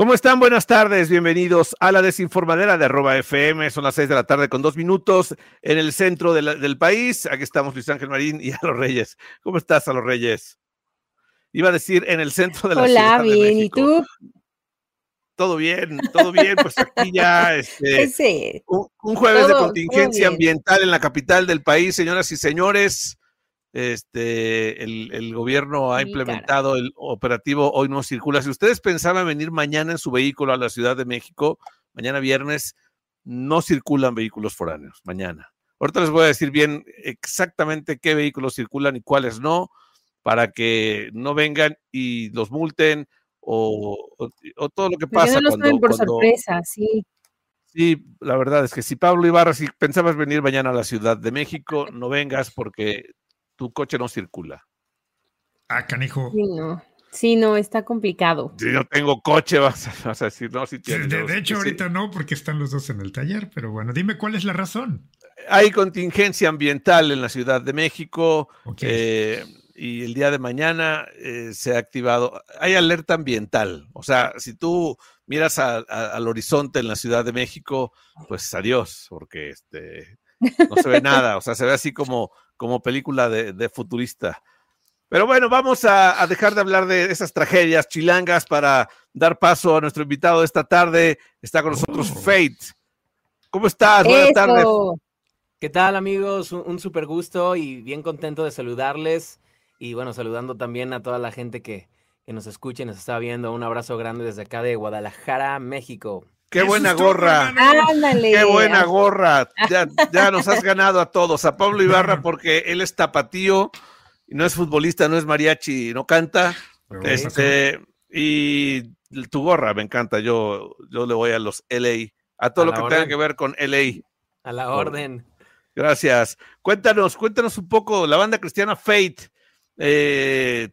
¿Cómo están? Buenas tardes, bienvenidos a la desinformadera de arroba FM. Son las seis de la tarde con dos minutos en el centro de la- del país. Aquí estamos Luis Ángel Marín y a los Reyes. ¿Cómo estás, a los Reyes? Iba a decir en el centro de la Hola, Ciudad de bien, ¿y México. tú? Todo bien, todo bien. Pues aquí ya este, Ese. un, un jueves de Todo- contingencia bien. ambiental en la capital del país, señoras y señores. Este, el, el gobierno ha implementado el operativo Hoy no circula. Si ustedes pensaban venir mañana en su vehículo a la Ciudad de México, mañana viernes, no circulan vehículos foráneos, mañana. Ahorita les voy a decir bien exactamente qué vehículos circulan y cuáles no, para que no vengan y los multen o, o- o todo lo que Pues pasa no los cuando, por cuando- sorpresa, sí. Sí, la verdad es que si Pablo Ibarra, si pensabas venir mañana a la Ciudad de México, no vengas porque tu coche no circula. Ah, canijo. Sí, no. Sí, no, está complicado. Si no tengo coche, vas a, vas a decir, no, si De, tienes. de no, hecho, sí. ahorita no, porque están los dos en el taller, pero bueno, dime cuál es la razón. Hay contingencia ambiental en la Ciudad de México eh, y el día de mañana eh, se ha activado, hay alerta ambiental. O sea, si tú miras a- a- al horizonte en la Ciudad de México, pues adiós, porque este, no se ve nada, o sea, se ve así como, como película de, de futurista. Pero bueno, vamos a, a dejar de hablar de esas tragedias chilangas para dar paso a nuestro invitado de esta tarde. Está con nosotros Oh. Fate. ¿Cómo estás? Buenas tardes. ¿Qué tal amigos? Un, un súper gusto y bien contento de saludarles y bueno, saludando también a toda la gente que, que nos escucha y nos está viendo. Un abrazo grande desde acá de Guadalajara, México. Qué buena gorra. Ándale. Qué buena gorra. Ya, ya nos has ganado a todos. A Pablo Ibarra porque él es tapatío y no es futbolista, no es mariachi, no canta. Este, y tu gorra me encanta. Yo, yo le voy a los LA, a todo A lo que orden. tenga que ver con LA. A la orden. Gracias. Cuéntanos, cuéntanos un poco, la banda cristiana Fate, eh,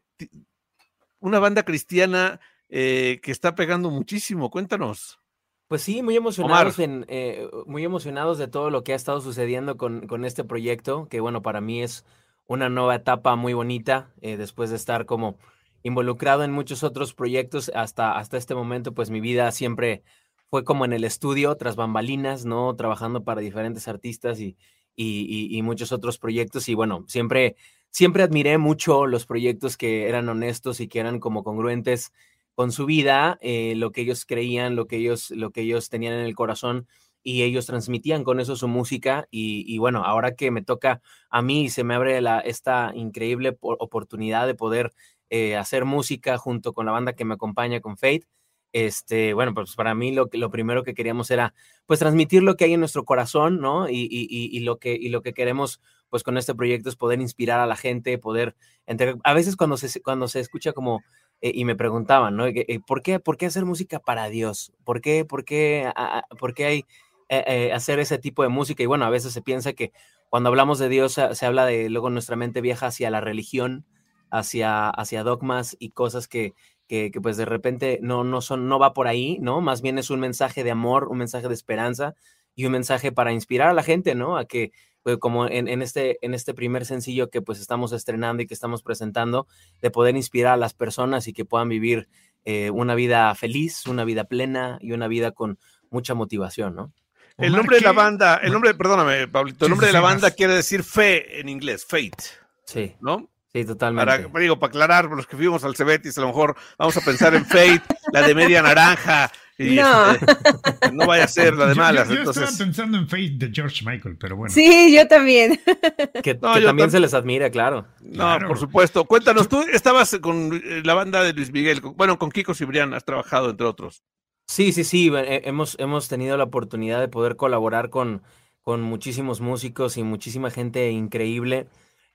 una banda cristiana eh, que está pegando muchísimo. Cuéntanos. Pues sí, muy emocionados, en, eh, muy emocionados de todo lo que ha estado sucediendo con, con este proyecto, que bueno, para mí es una nueva etapa muy bonita, eh, después de estar como involucrado en muchos otros proyectos hasta, hasta este momento, pues mi vida siempre fue como en el estudio, tras bambalinas, ¿no? Trabajando para diferentes artistas y, y, y- y muchos otros proyectos. Y bueno, siempre, siempre admiré mucho los proyectos que eran honestos y que eran como congruentes con su vida, eh, lo que ellos creían, lo que ellos, lo que ellos tenían en el corazón y ellos transmitían con eso su música y, y bueno, ahora que me toca a mí se me abre esta increíble po- oportunidad de poder eh, hacer música junto con la banda que me acompaña con Fate. Este, bueno, pues para mí lo, lo primero que queríamos era pues transmitir lo que hay en nuestro corazón, ¿no? Y, y- y- y lo, que, y lo que queremos pues con este proyecto es poder inspirar a la gente, poder, entre, a veces cuando se, cuando se escucha como eh, y me preguntaban, ¿no? Eh, ¿Por qué, ¿Por qué hacer música para Dios? ¿Por qué, por qué, por qué hay eh, hacer ese tipo de música? Y bueno, a veces se piensa que cuando hablamos de Dios se, habla de, luego nuestra mente viaja hacia la religión, hacia, hacia dogmas y cosas que, que, que, pues de repente no, no, son, no va por ahí, ¿no? Más bien es un mensaje de amor, un mensaje de esperanza y un mensaje para inspirar a la gente, ¿no? A que, como en, en, este, en este primer sencillo que pues estamos estrenando y que estamos presentando, de poder inspirar a las personas y que puedan vivir eh, una vida feliz, una vida plena y una vida con mucha motivación, ¿no? El nombre de la banda, el nombre, perdóname, Pablito, el nombre de la banda quiere decir fe en inglés, fate, Sí, ¿no? sí, totalmente. Para, digo, para aclarar, los que fuimos al Cebetis, a lo mejor vamos a pensar en Fate, la de media naranja, y No. este, no vaya a ser la de malas. Yo, yo entonces, estaba pensando en Faith de George Michael, pero bueno. Sí, yo también. Que, No, que yo también tam- se les admira, claro. no, Claro. por supuesto. Cuéntanos, tú estabas con eh, la banda de Luis Miguel, con- bueno, con Kiko Cibrián has trabajado, entre otros. Sí, sí, sí, eh, hemos, hemos tenido la oportunidad de poder colaborar con, con muchísimos músicos y muchísima gente increíble.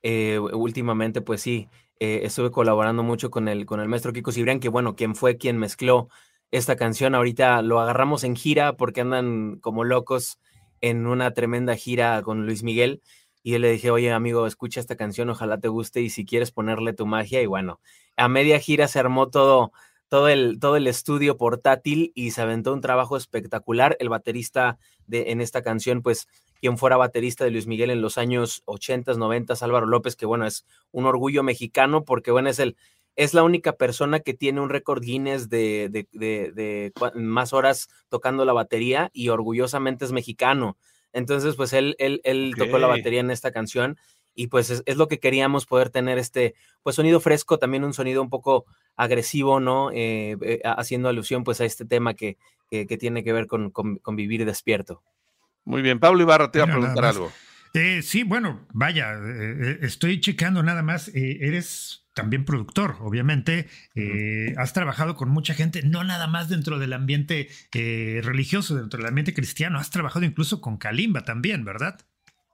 Eh, últimamente, pues sí, eh, estuve colaborando mucho con el, con el maestro Kiko Cibrián, que bueno, quien fue quien mezcló esta canción. Ahorita lo agarramos en gira porque andan como locos en una tremenda gira con Luis Miguel. Y yo le dije, oye amigo, escucha esta canción, ojalá te guste y si quieres ponerle tu magia. Y bueno, a media gira se armó todo, todo, el, todo el estudio portátil y se aventó un trabajo espectacular. El baterista de, en esta canción, pues quien fuera baterista de Luis Miguel en los años 80, 90, Álvaro López, que bueno, es un orgullo mexicano porque bueno, es el, es la única persona que tiene un récord Guinness de, de, de, más horas tocando la batería y orgullosamente es mexicano. Entonces, pues él, él, él tocó la batería en esta canción y pues es, lo que queríamos poder tener este, pues sonido fresco, también un sonido un poco agresivo, ¿no? Eh, eh, haciendo alusión pues a este tema que, que, tiene que ver con, con, vivir despierto. Muy bien, Pablo Ibarra te iba a preguntar algo. Eh, sí, bueno, vaya, estoy checando nada más, eres también productor, obviamente. Eh, has trabajado con mucha gente, no nada más dentro del ambiente eh, religioso, dentro del ambiente cristiano. Has trabajado incluso con Kalimba también, ¿verdad?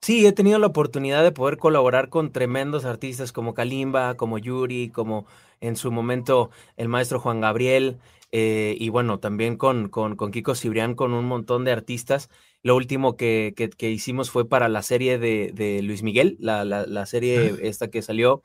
Sí, he tenido la oportunidad de poder colaborar con tremendos artistas como Kalimba, como Yuri, como en su momento el maestro Juan Gabriel, eh, y bueno, también con, con, con, Kiko Cibrián, con un montón de artistas. Lo último que, que, hicimos fue para la serie de, de Luis Miguel, la, la, la serie esta que salió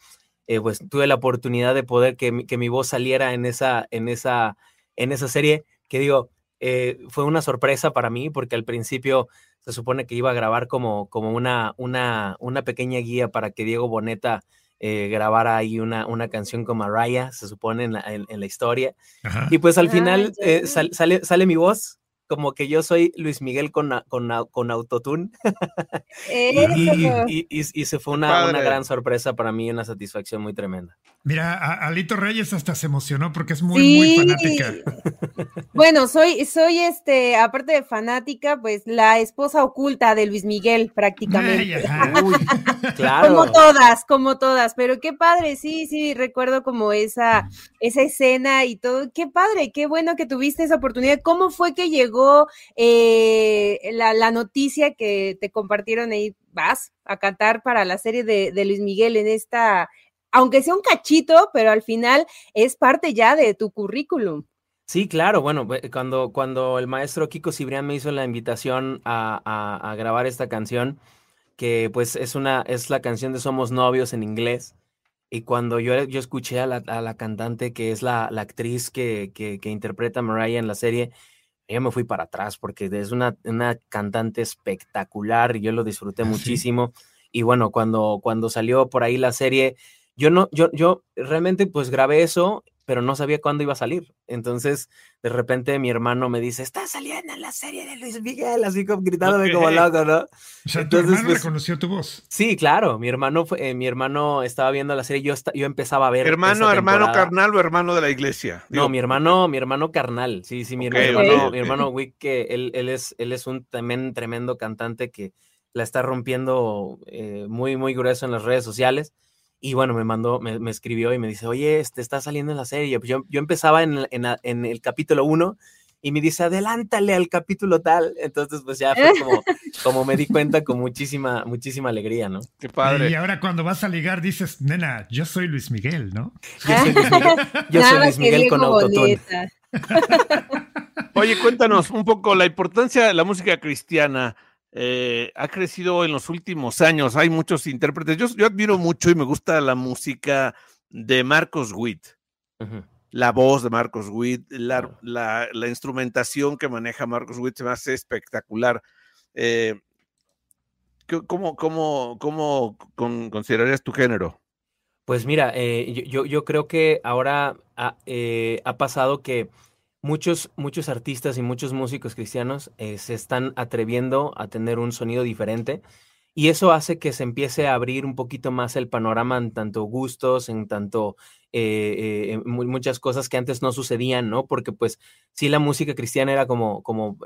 eh, pues tuve la oportunidad de poder que, mi voz saliera en esa, en esa, en esa serie, que digo, eh, fue una sorpresa para mí, porque al principio se supone que iba a grabar como, como una, una, una pequeña guía para que Diego Boneta eh, grabara ahí una, una canción con Mariah, se supone en la, en, la historia. Y pues al final sale, sale mi voz como que yo soy Luis Miguel con, con, con autotune. y, y, se fue una, una, gran sorpresa para mí, una satisfacción muy tremenda. Mira, Alito Reyes hasta se emocionó porque es muy, muy fanática. Bueno, soy, soy este, aparte de fanática, pues la esposa oculta de Luis Miguel, prácticamente. claro. Como todas, como todas, pero qué padre, sí, sí, recuerdo como esa, esa escena y todo. Qué padre, qué bueno que tuviste esa oportunidad. ¿Cómo fue que llegó eh, la, la noticia que te compartieron ahí? Vas a cantar para la serie de, de Luis Miguel en esta aunque sea un cachito, pero al final es parte ya de tu currículum. Sí, claro. Bueno, cuando, cuando el maestro Kiko Cibrián me hizo la invitación a, grabar esta canción, que pues es una, es la canción de Somos Novios en inglés. Y cuando yo, yo escuché a la, cantante, que es la, actriz que, que, interpreta a Mariah en la serie, yo me fui para atrás porque es una, una cantante espectacular y yo lo disfruté ¿Ah, muchísimo. Y bueno, cuando, cuando salió por ahí la serie, yo no, yo, yo realmente pues grabé eso, pero no sabía cuándo iba a salir. Entonces, de repente mi hermano me dice, está saliendo en la serie de Luis Miguel, así como gritándome como loco, ¿no? O sea, tu hermano pues reconoció tu voz. Sí, claro, mi hermano fue, eh, mi hermano estaba viendo la serie, yo, yo empezaba a ver. ¿Hermano, hermano carnal o hermano de la iglesia? No, mi hermano, mi hermano carnal, sí, sí, mi, hermano, mi hermano Wick, que él, él, es, él es un tremendo, tremendo cantante que la está rompiendo eh, muy, muy grueso en las redes sociales. Y bueno, me mandó, me, escribió y me dice, oye, este está saliendo en la serie. Pues yo, yo empezaba en, en, el capítulo 1 y me dice, adelántale al capítulo tal. Entonces, pues ya fue como, como me di cuenta con muchísima, muchísima alegría, ¿no? Qué padre. Y ahora cuando vas a ligar dices, nena, yo soy Luis Miguel, ¿no? Yo soy Luis Miguel, yo soy Luis Miguel con autotune. Oye, cuéntanos un poco la importancia de la música cristiana eh, ha crecido en los últimos años. Hay muchos intérpretes. Yo, yo, admiro mucho y me gusta la música de Marcos Witt. La voz de Marcos Witt, la, la, instrumentación que maneja Marcos Witt se me hace espectacular. Eh, ¿Cómo, cómo, cómo considerarías tu género? Pues mira, eh, yo, yo, creo que ahora ha, ha pasado que muchos, muchos artistas y muchos músicos cristianos eh, se están atreviendo a tener un sonido diferente y eso hace que se empiece a abrir un poquito más el panorama en tanto gustos, en tanto eh, eh, muchas cosas que antes no sucedían, ¿no? Porque pues sí la música cristiana era como... como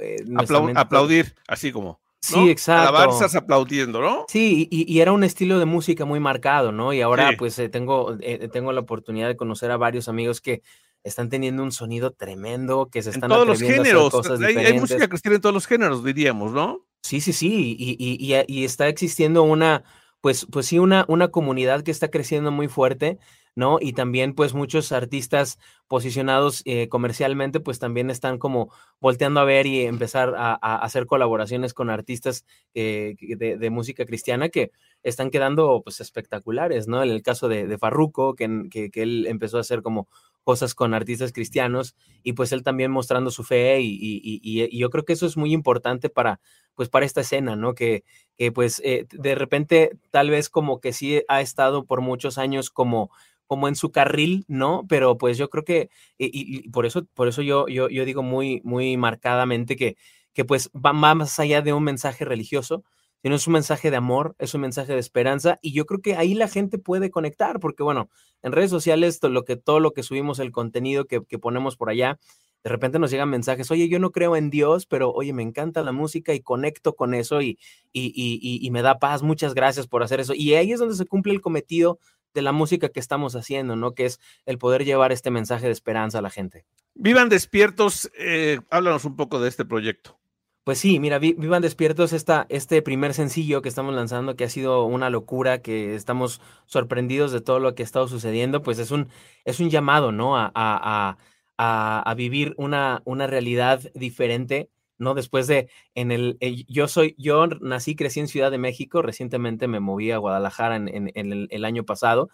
aplaudir, así como... Sí, exacto. Alabanzas aplaudiendo, ¿no? Sí, y, era un estilo de música muy marcado, ¿no? Y ahora pues tengo, tengo la oportunidad de conocer a varios amigos que están teniendo un sonido tremendo, que se están en todos los géneros. hay, música cristiana en todos los géneros, diríamos, ¿no? Sí, sí, sí, y, y, y, está existiendo una, pues, pues sí, una, una comunidad que está creciendo muy fuerte ¿no? Y también pues muchos artistas posicionados eh, comercialmente pues también están como volteando a ver y empezar a, hacer colaboraciones con artistas eh, de, música cristiana que están quedando pues espectaculares, ¿no? En el caso de, de Farruko, que, que, él empezó a hacer como cosas con artistas cristianos y pues él también mostrando su fe y, y, yo creo que eso es muy importante para pues para esta escena, ¿no? Que, que pues eh, de repente tal vez como que sí ha estado por muchos años como como en su carril, ¿no? Pero pues yo creo que, y, por eso, por eso yo, yo, yo, digo muy, muy marcadamente que, que pues va más allá de un mensaje religioso, sino es un mensaje de amor, es un mensaje de esperanza, y yo creo que ahí la gente puede conectar, porque bueno, en redes sociales, todo lo que, todo lo que subimos, el contenido que, que ponemos por allá, de repente nos llegan mensajes, oye, yo no creo en Dios, pero oye, me encanta la música y conecto con eso y, y, y, y, me da paz, muchas gracias por hacer eso. Y ahí es donde se cumple el cometido de la música que estamos haciendo, ¿no? Que es el poder llevar este mensaje de esperanza a la gente. Vivan despiertos, eh, háblanos un poco de este proyecto. Pues sí, mira, Vivan Despiertos, esta, este primer sencillo que estamos lanzando, que ha sido una locura, que estamos sorprendidos de todo lo que ha estado sucediendo, pues es un, es un llamado, ¿no? A, a, a, vivir una, una realidad diferente ¿no? Después de, en el, eh, yo soy, yo nací, crecí en Ciudad de México, recientemente me moví a Guadalajara en, el, año pasado,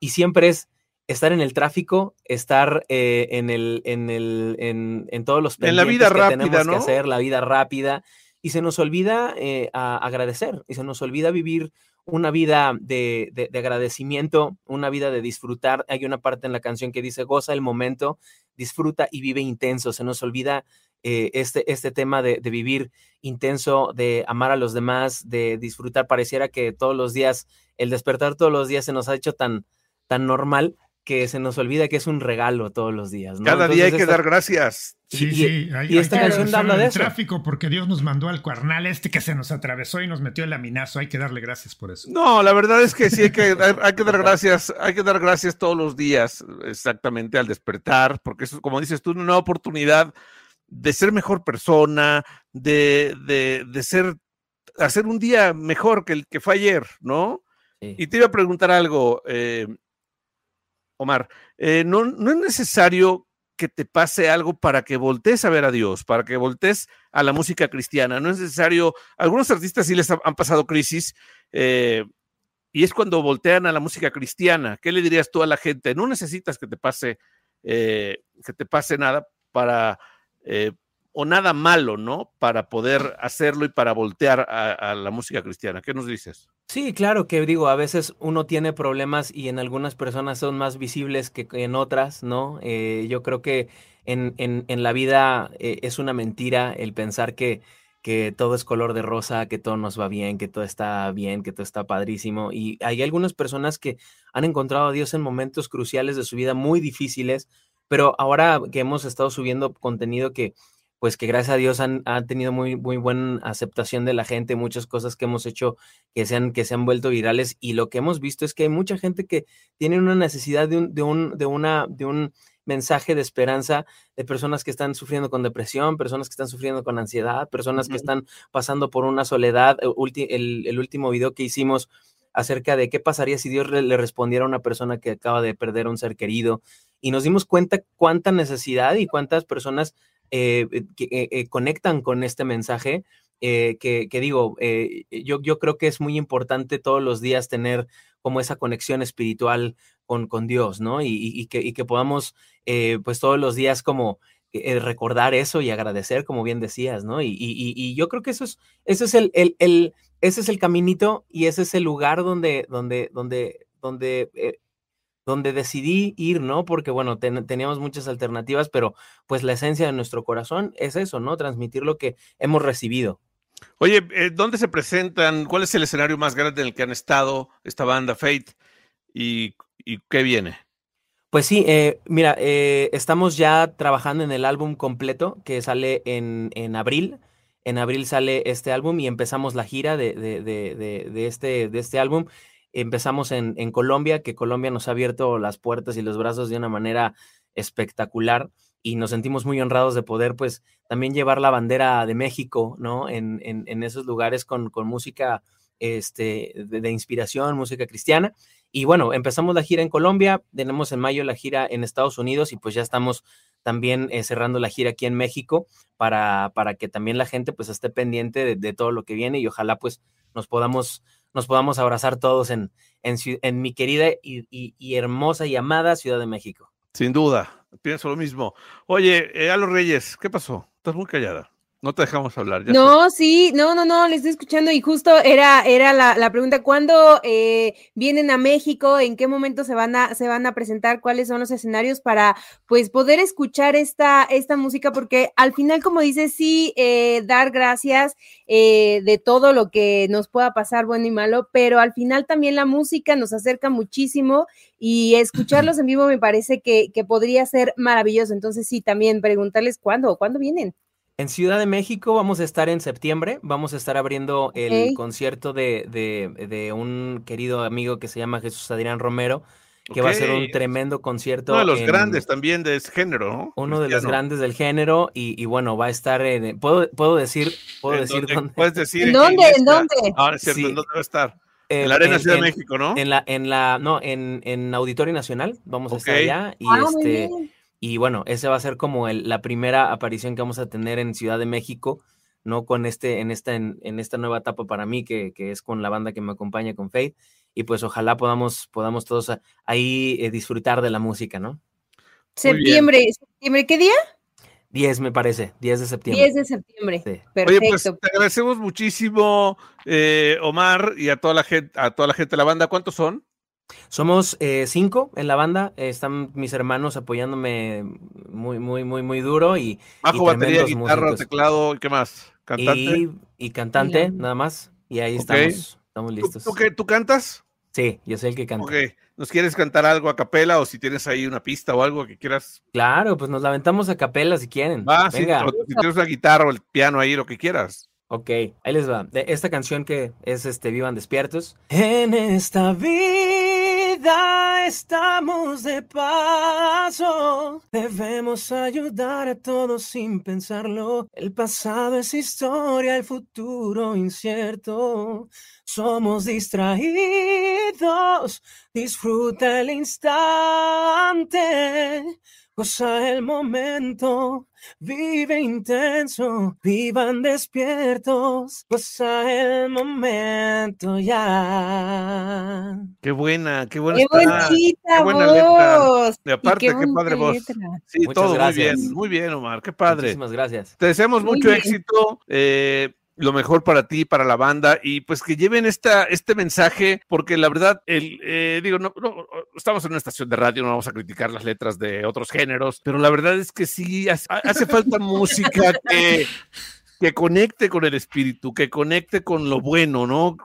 y siempre es estar en el tráfico, estar eh, en el, en el, en, todos los en la vida que rápida, tenemos ¿no? que hacer, la vida rápida, y se nos olvida eh, agradecer, y se nos olvida vivir una vida de, de, agradecimiento, una vida de disfrutar. Hay una parte en la canción que dice, goza el momento, disfruta y vive intenso. Se nos olvida eh, este, este tema de, vivir intenso, de amar a los demás, de disfrutar. Pareciera que todos los días, el despertar todos los días se nos ha hecho tan, tan normal que se nos olvida que es un regalo todos los días. Cada día hay que dar gracias. Sí, sí, y esta canción habla de eso. tráfico porque Dios nos mandó al cuarnal este que se nos atravesó y nos metió el laminazo. Hay que darle gracias por eso. No, la verdad es que sí hay que, hay que dar gracias, hay que dar gracias todos los días, exactamente al despertar, porque eso, como dices tú, una oportunidad de ser mejor persona, de, de, ser, hacer un día mejor que el que fue ayer, ¿no? Y te iba a preguntar algo, eh, Omar, eh, no, no es necesario que te pase algo para que voltees a ver a Dios, para que voltees a la música cristiana. No es necesario, algunos artistas sí les han pasado crisis eh, y es cuando voltean a la música cristiana. ¿Qué le dirías tú a la gente? No necesitas que te pase, que te pase nada para eh, o nada malo, ¿no? Para poder hacerlo y para voltear a, la música cristiana. ¿Qué nos dices? Sí, claro que digo, a veces uno tiene problemas y en algunas personas son más visibles que en otras, ¿no? Eh, yo creo que en, en, la vida eh, es una mentira el pensar que, que todo es color de rosa, que todo nos va bien, que todo está bien, que todo está padrísimo. Y hay algunas personas que han encontrado a Dios en momentos cruciales de su vida muy difíciles, pero ahora que hemos estado subiendo contenido que, pues que gracias a Dios han, tenido muy, muy buena aceptación de la gente, muchas cosas que hemos hecho que se han, que se han vuelto virales y lo que hemos visto es que hay mucha gente que tiene una necesidad de un, de un, de una, de un mensaje de esperanza de personas que están sufriendo con depresión, personas que están sufriendo con ansiedad, personas que están pasando por una soledad. El, el último video que hicimos acerca de qué pasaría si Dios le respondiera a una persona que acaba de perder a un ser querido. Y nos dimos cuenta cuánta necesidad y cuántas personas eh, eh, que, eh, conectan con este mensaje. que, digo, yo, yo creo que es muy importante todos los días tener como esa conexión espiritual con, con Dios, ¿no? Y, que, que, podamos, pues todos los días como recordar eso y agradecer, como bien decías, ¿no? Y, yo creo que eso es, eso es el, el, es el caminito y ese es el lugar donde, donde, donde, donde, donde decidí ir, ¿no? Porque, bueno, teníamos muchas alternativas, pero pues la esencia de nuestro corazón es eso, ¿no? Transmitir lo que hemos recibido. Oye, eh, ¿dónde se presentan? ¿Cuál es el escenario más grande en el que han estado esta banda Fate? ¿Y, y qué viene? Pues sí, eh, mira, eh, estamos ya trabajando en el álbum completo que sale en, en, abril. En abril sale este álbum y empezamos la gira de, de, de, de este, de este álbum. Empezamos en, Colombia, que Colombia nos ha abierto las puertas y los brazos de una manera espectacular y nos sentimos muy honrados de poder pues también llevar la bandera de México, ¿no? En, en, en esos lugares con, con música este, de, inspiración, música cristiana. Y bueno, empezamos la gira en Colombia, tenemos en mayo la gira en Estados Unidos y pues ya estamos también eh, cerrando la gira aquí en México para, para que también la gente pues esté pendiente de, todo lo que viene y ojalá pues nos podamos, nos podamos abrazar todos en, en, mi querida y, hermosa y amada Ciudad de México. Sin duda, pienso lo mismo. Oye, eh, a los Reyes, ¿qué pasó? Estás muy callada. No te dejamos hablar. no, sí, no, no, no, le estoy escuchando y justo era, era la, pregunta, ¿cuándo eh, vienen a México? ¿En qué momento se van, a, se van a presentar? ¿Cuáles son los escenarios para pues poder escuchar esta, esta música? Porque al final, como dices, sí, eh, dar gracias eh, de todo lo que nos pueda pasar, bueno y malo, pero al final también la música nos acerca muchísimo y escucharlos en vivo me parece que, que podría ser maravilloso. Entonces, sí, también preguntarles cuándo, cuándo vienen. En Ciudad de México vamos a estar en septiembre, vamos a estar abriendo el concierto de, de, un querido amigo que se llama Jesús Adrián Romero, que va a ser un tremendo concierto. Uno de los grandes también de ese género, ¿no? Uno de los grandes del género y, bueno, va a estar en... ¿Puedo, puedo decir, puedo decir dónde? ¿Puedes decir ¿En dónde? ¿En dónde? Ahora es cierto, ¿en dónde va a estar? en la Arena Ciudad de México, ¿no? En la, en la, no, en, en Auditorio Nacional, vamos a estar allá y ah, este... Y bueno, ese va a ser como la primera aparición que vamos a tener en Ciudad de México, ¿no? Con este, en esta, en, esta nueva etapa para mí, que, es con la banda que me acompaña con Faith. Y pues ojalá podamos, podamos todos ahí eh, disfrutar de la música, ¿no? Septiembre, septiembre, ¿qué día? 10 me parece, 10 de septiembre. 10 de septiembre. Perfecto. Oye, pues te agradecemos muchísimo, eh, Omar, y a toda la gente, a toda la gente de la banda. ¿Cuántos son? Somos eh, cinco en la banda, están mis hermanos apoyándome muy, muy, muy, muy duro y. Bajo, batería, guitarra, teclado, ¿qué más? ¿Cantante? Y, cantante, nada más. Y ahí estamos, estamos listos. ¿Tú, qué, ¿Tú cantas? Sí, yo soy el que canta. ¿Nos quieres cantar algo a capela o si tienes ahí una pista o algo que quieras? Claro, pues nos lamentamos a capela si quieren. Va, Venga. si tienes una guitarra o el piano ahí, lo que quieras. Ok, ahí les va. De esta canción que es este Vivan Despiertos. En esta vida estamos de paso. Debemos ayudar a todos sin pensarlo. El pasado es historia, el futuro incierto. Somos distraídos. Disfruta el instante. Goza el momento, vive intenso, vivan despiertos, goza el momento ya. Qué buena, qué buena. Qué, qué buena voz. Y aparte, qué, padre voz. Sí, todo muy bien, muy bien, Omar, qué padre. Muchísimas gracias. Te deseamos mucho éxito. Eh, lo mejor para ti, para la banda, y pues que lleven esta, este mensaje, porque la verdad, el, eh, digo, no, no, estamos en una estación de radio, no vamos a criticar las letras de otros géneros, pero la verdad es que sí, hace falta música que que conecte con el espíritu, que conecte con lo bueno, ¿no?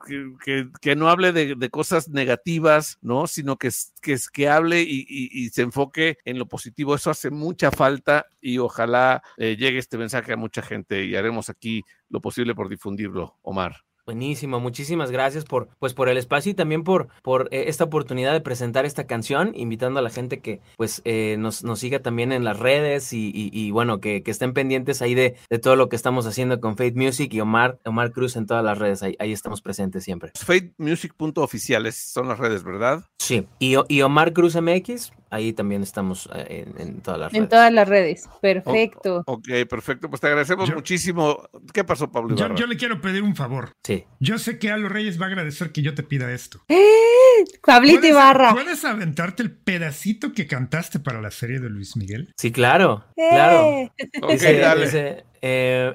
Que, que, no hable de, de, cosas negativas, ¿no? Sino que, que, que hable y, y, se enfoque en lo positivo. Eso hace mucha falta y ojalá eh, llegue este mensaje a mucha gente y haremos aquí lo posible por difundirlo, Omar. Buenísimo, muchísimas gracias por, pues, por el espacio y también por, por eh, esta oportunidad de presentar esta canción, invitando a la gente que pues eh, nos, nos siga también en las redes y, bueno, que, estén pendientes ahí de, todo lo que estamos haciendo con Faith Music y Omar, Omar Cruz en todas las redes, ahí, estamos presentes siempre. Faithmusic.oficiales son las redes, ¿verdad? Sí, y, y Omar Cruz MX, ahí también estamos eh, en, todas las redes. En todas las redes, perfecto. ok, perfecto, pues te agradecemos muchísimo. ¿Qué pasó, Pablo? Yo, yo, le quiero pedir un favor. Sí. Yo sé que a los Reyes va a agradecer que yo te pida esto. ¡Eh! Pablito Ibarra. ¿Puedes aventarte el pedacito que cantaste para la serie de Luis Miguel? Sí, claro, claro. ¡Eh! dice, dale.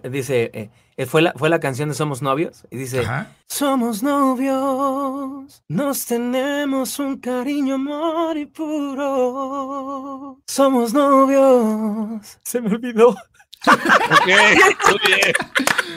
dice, eh, eh, fue, la, fue la canción de Somos Novios y dice, Somos novios, nos tenemos un cariño, amor y puro. Somos novios. Se me olvidó.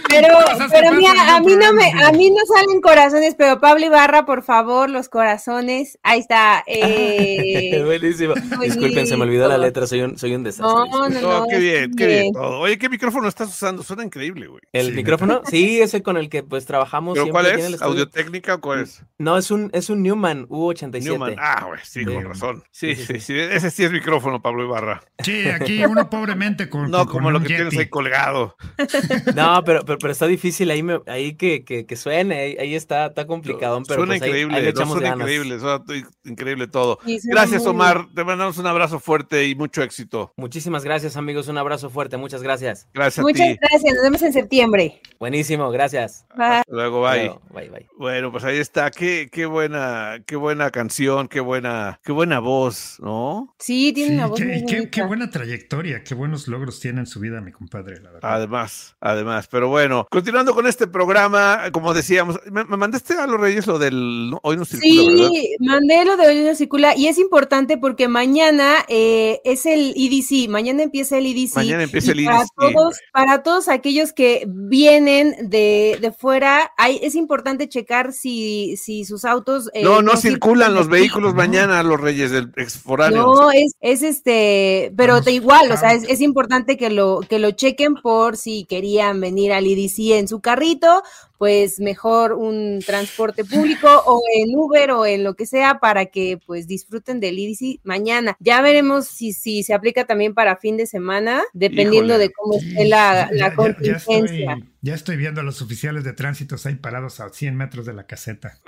Pero, pero mira, a mí no me, a mí no salen corazones, pero Pablo Ibarra, por favor, los corazones, ahí está. Eh, buenísimo. Disculpen, se me olvidó la letra, soy un, soy un desastre. No, no, no, qué bien, qué bien. Oye, ¿qué micrófono estás usando? Suena increíble, güey. ¿El micrófono? Sí, ese con el que pues trabajamos. ¿Pero cuál es? ¿Audio técnica o cuál es? No, es un, es un Newman U87. Newman, ah, güey, sí, con razón. Sí, sí, sí, ese sí es micrófono, Pablo Ibarra. Sí, aquí uno pobremente con. No, como lo que tienes ahí colgado. No, pero, pero, está difícil ahí, ahí que, que, suene, ahí, está, está complicado. Pero suena pues increíble, suena increíble, suena increíble todo. gracias, Omar. Te mandamos un abrazo fuerte y mucho éxito. Muchísimas gracias, amigos. Un abrazo fuerte. Muchas gracias. Gracias Muchas gracias. Nos vemos en septiembre. Buenísimo, gracias. luego, bye. bye, bye. Bueno, pues ahí está. Qué, qué buena, qué buena canción, qué buena, qué buena voz, ¿no? Sí, tiene una voz. Qué, qué, buena trayectoria, qué buenos logros tiene en su vida, mi compadre, la verdad. Además, además. Pero bueno, continuando con este programa, como decíamos, me, mandaste a los Reyes lo del Hoy no circula. Sí, mandé lo de Hoy no circula y es importante porque mañana eh, es el EDC, mañana empieza el EDC. Mañana empieza el EDC. Para todos, para todos aquellos que vienen de, de fuera, hay, es importante checar si, si sus autos. Eh, no, no, circulan los vehículos mañana, los Reyes del exforáneo. No, es, es este, pero de igual, o sea, es, es importante que lo, que lo chequen por si querían venir al IDC en su carrito pues mejor un transporte público o en Uber o en lo que sea para que pues disfruten del IDC mañana. Ya veremos si, si se aplica también para fin de semana, dependiendo de cómo esté la, la contingencia. Ya estoy viendo a los oficiales de tránsito ahí parados a 100 metros de la caseta.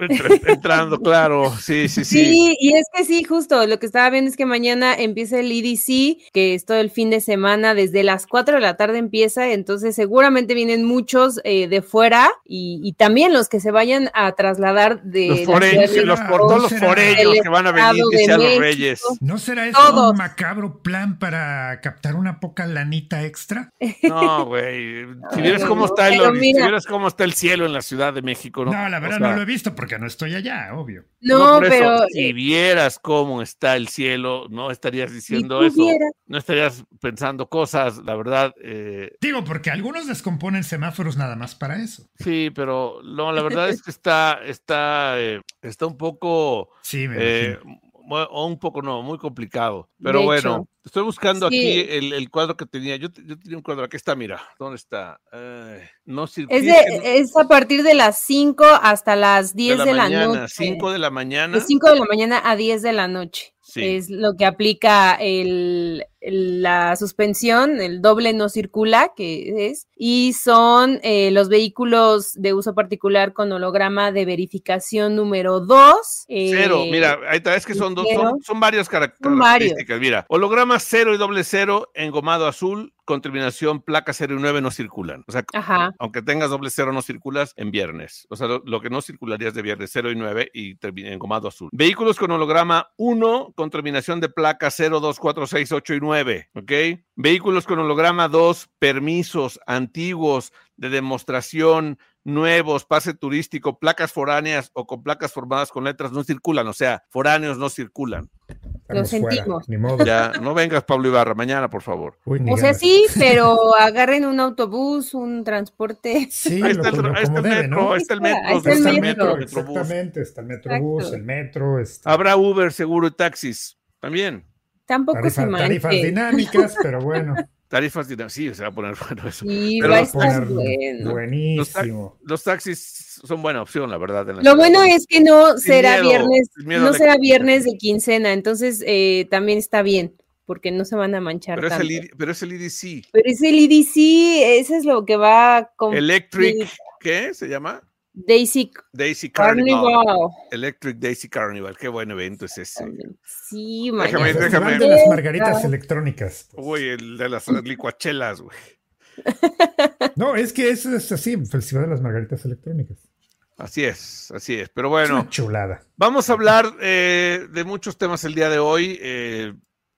Entrando, claro, sí, sí, sí. Sí, y es que sí, justo, lo que estaba viendo es que mañana empieza el EDC, que es todo el fin de semana, desde las 4 de la tarde empieza, entonces seguramente vienen muchos eh, de fuera y, también los que se vayan a trasladar de... Los foreños, los, todos los foreños que van a venir, dice a los reyes. ¿No será eso un macabro plan para captar una poca lanita extra? No, güey, si vieras cómo está está cómo está el cielo en la Ciudad de México, ¿no? No, la verdad no lo he visto porque no estoy allá, obvio. No, pero. si eh, vieras cómo está el cielo, no estarías diciendo eso. No estarías pensando cosas, la verdad. Eh, Digo, porque algunos descomponen semáforos nada más para eso. Sí, pero no, la verdad es que está, está, eh, está un poco. Sí, me o un poco no, muy complicado. Pero bueno, estoy buscando aquí el, cuadro que tenía. Yo, tenía un cuadro, aquí está, mira, ¿dónde está? no es, es, a partir de las 5 hasta las 10 de la, noche. 5 de la mañana. De 5 de la mañana a 10 de la noche. Es lo que aplica el, la suspensión, el doble no circula, que es, y son eh, los vehículos de uso particular con holograma de verificación número 2. cero, eh, mira, ahí está, es que son dos, son, varias características. Mira, holograma cero y doble cero, engomado azul, con terminación placa 0 y 9 no circulan. O sea, aunque tengas doble cero no circulas en viernes. O sea, lo, que no circularía es de viernes 0 y 9 y engomado azul. Vehículos con holograma 1 con terminación de placa 0, 2, 4, 6, 8 y 9. ¿Ok? Vehículos con holograma 2, permisos antiguos de demostración nuevos, pase turístico, placas foráneas o con placas formadas con letras no circulan, o sea, foráneos no circulan. Lo sentimos. Ya, no vengas, Pablo Ibarra, mañana, por favor. o sea, sí, pero agarren un autobús, un transporte. Sí, ahí está, el, metro, ahí está el metro, está el metro. Exactamente, está el metrobús, el metro. Está... Habrá Uber, seguro y taxis, también. Tampoco se manche. Tarifas dinámicas, pero bueno. Tarifas dinámicas, sí, se va a poner bueno eso. Sí, va a estar bueno. Buenísimo. Los, taxis son buena opción, la verdad. Lo bueno es que no será viernes, no será viernes de quincena, entonces eh, también está bien porque no se van a manchar pero tanto. Es el, pero es el EDC. Pero es el EDC, ese es lo que va con... Electric, ¿qué se llama? Daisy, Daisy Carnival. Electric Daisy Carnival. Qué buen evento es ese. Sí, déjame, déjame. de las margaritas electrónicas. Uy, el de las licuachelas, güey. No, es que eso es así, Festival de las Margaritas Electrónicas. Así es, así es. Pero bueno, chulada. Vamos a hablar eh, de muchos temas el día de hoy. Eh,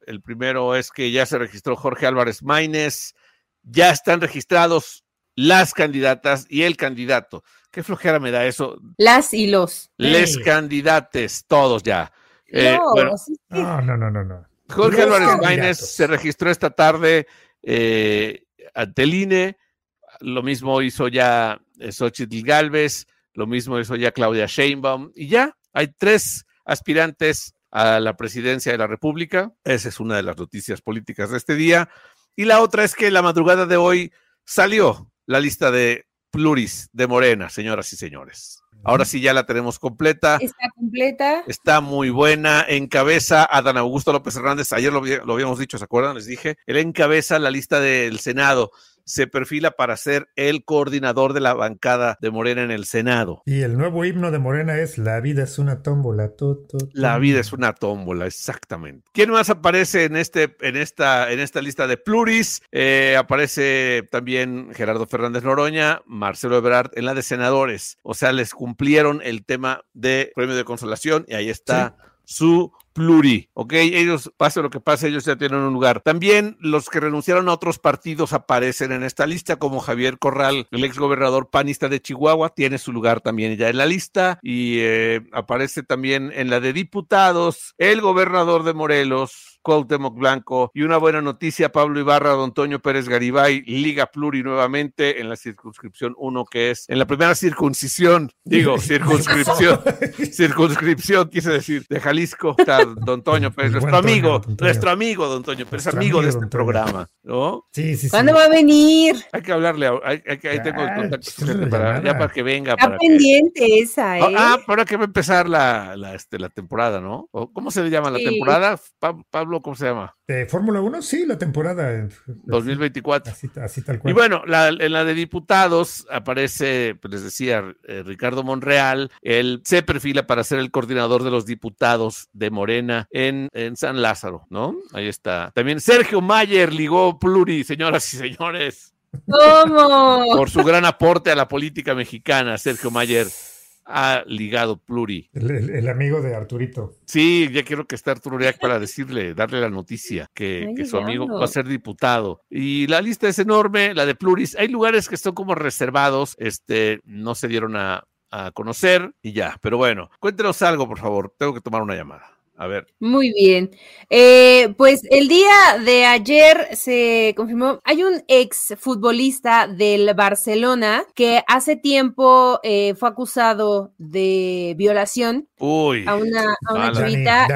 el primero es que ya se registró Jorge Álvarez Maínez, ya están registrados las candidatas y el candidato. Qué flojera me da eso. Las y los. Les candidates, todos ya. Eh, no, no, no, no, no, Jorge Álvarez Maínez se registró esta tarde eh, ante el INE. Lo mismo hizo ya eh, Xochitl Galvez, lo mismo hizo ya Claudia Sheinbaum. Y ya hay tres aspirantes a la presidencia de la República. Esa es una de las noticias políticas de este día. Y la otra es que la madrugada de hoy salió la lista de pluris de Morena, señoras y señores. Ahora sí ya la tenemos completa. Está completa. Está muy buena. Encabeza a Dan Augusto López Hernández. Ayer lo, habíamos dicho, ¿se acuerdan? Les dije. Él encabeza la lista del Senado. Se perfila para ser el coordinador de la bancada de Morena en el Senado. Y el nuevo himno de Morena es La vida es una tómbola. La vida es una tómbola, exactamente. ¿Quién más aparece en, este, en, esta, en esta lista de pluris? Eh, aparece también Gerardo Fernández Noroña, Marcelo Ebrard en la de senadores. O sea, les cumplieron el tema de premio de consolación y ahí está su pluri, ¿ok? Ellos, pase lo que pase, ellos ya tienen un lugar. También los que renunciaron a otros partidos aparecen en esta lista, como Javier Corral, el ex gobernador panista de Chihuahua, tiene su lugar también ya en la lista y eh, aparece también en la de diputados el gobernador de Morelos, Cuauhtémoc Blanco. Y una buena noticia, Pablo Ibarra, don Antonio Pérez Garibay, Liga Pluri nuevamente en la circunscripción 1, que es en la primera circuncisión, digo, circunscripción, circunscripción, quise decir, de Jalisco, está don Toño Pérez, nuestro amigo, nuestro amigo, don Toño Pérez, amigo, de este programa, ¿no? Sí, sí, sí. ¿Cuándo va a venir? Hay que hablarle, hay, hay, ahí tengo el contacto para, ya para que venga. Está pendiente esa, ¿eh? Ah, para que va a empezar la, la, este, la temporada, ¿no? ¿Cómo se le llama la temporada, Pablo? ¿Cómo se llama? De Fórmula 1, sí, la temporada. 2024. Así, tal cual. Y bueno, en la de diputados aparece, pues les decía, eh, Ricardo Monreal. Él se perfila para ser el coordinador de los diputados de Morena en, en San Lázaro, ¿no? Ahí está. También Sergio Mayer ligó Pluri, señoras y señores. ¿Cómo? Por su gran aporte a la política mexicana, Sergio Mayer ha ligado Pluri. El, amigo de Arturito. Sí, ya quiero que esté Arturo Uriac para decirle, darle la noticia que, su amigo va a ser diputado. Y la lista es enorme, la de Pluris. Hay lugares que están como reservados, este, no se dieron a, a conocer y ya. Pero bueno, cuéntenos algo, por favor. Tengo que tomar una llamada. A ver. Muy bien. Eh, pues el día de ayer se confirmó, hay un ex futbolista del Barcelona que hace tiempo eh, fue acusado de violación a una, a una chavita.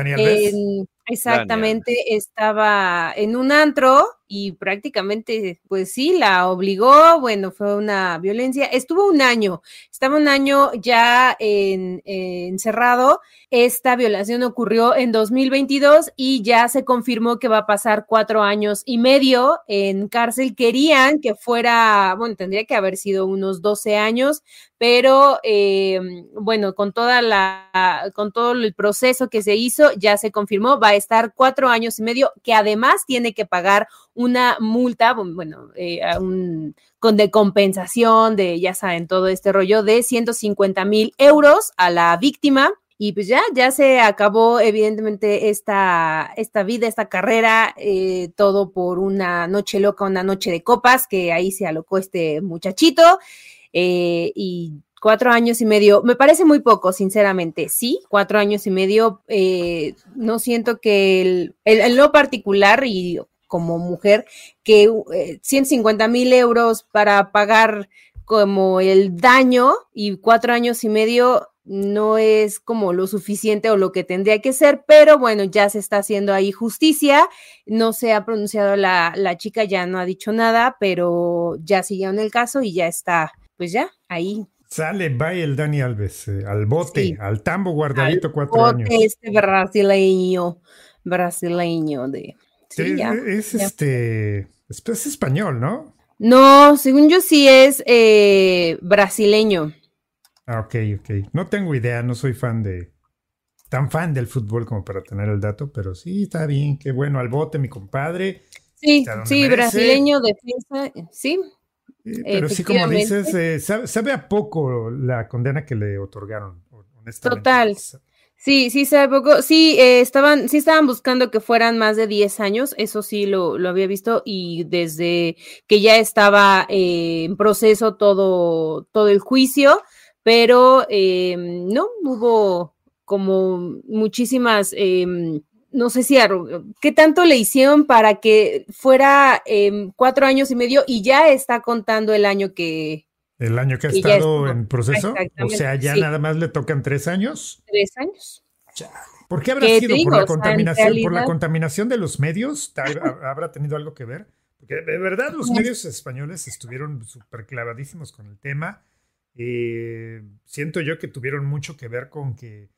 exactamente, estaba en un antro y prácticamente, pues sí, la obligó, bueno, fue una violencia. Estuvo un año, estaba un año ya encerrado. Esta violación ocurrió en 2022 y ya se confirmó que va a pasar cuatro años y medio en cárcel. Querían que fuera, bueno, tendría que haber sido unos 12 años, pero eh, bueno, con toda la, con todo el proceso que se hizo, ya se confirmó, va a estar cuatro años y medio, que además tiene que pagar una multa, bueno, eh, con de compensación de, ya saben, todo este rollo de 150 mil euros a la víctima. Y pues ya, ya se acabó evidentemente esta, esta vida, esta carrera, eh, todo por una noche loca, una noche de copas, que ahí se alocó este muchachito. Eh, y cuatro años y medio, me parece muy poco, sinceramente, sí, cuatro años y medio, no siento que el, el, lo particular y como mujer que 150 eh, mil euros para pagar como el daño y cuatro años y medio no es como lo suficiente o lo que tendría que ser, pero bueno, ya se está haciendo ahí justicia, no se ha pronunciado la, la chica, ya no ha dicho nada, pero ya siguieron el caso y ya está, pues ya, ahí. Sale, va el Dani Alves, eh, al bote, al tambo guardadito cuatro años. Este brasileño, brasileño de es este. Es, español, ¿no? No, según yo sí es eh, brasileño. Ah, ok, ok. No tengo idea, no soy fan de. Tan fan del fútbol como para tener el dato, pero sí, está bien, qué bueno, al bote, mi compadre. Sí, sí, brasileño, defensa, sí. pero sí, como dices, eh, sabe, a poco la condena que le otorgaron, honestamente. Total. Sí, sí, sabe poco. Sí, eh, estaban, sí estaban buscando que fueran más de 10 años, eso sí lo, lo había visto, y desde que ya estaba eh, en proceso todo, todo el juicio, pero eh, no hubo como muchísimas, no sé si, ¿qué tanto le hicieron para que fuera cuatro años y medio y ya está contando el año que, el año que ha estado en proceso. O sea, ya nada más le tocan tres años. Tres años. ¿Por qué habrá sido? ¿Por la contaminación? ¿Por la contaminación de los medios? ¿Habrá tenido algo que ver? Porque de verdad los medios españoles estuvieron súper clavadísimos con el tema. Eh, siento yo que tuvieron mucho que ver con que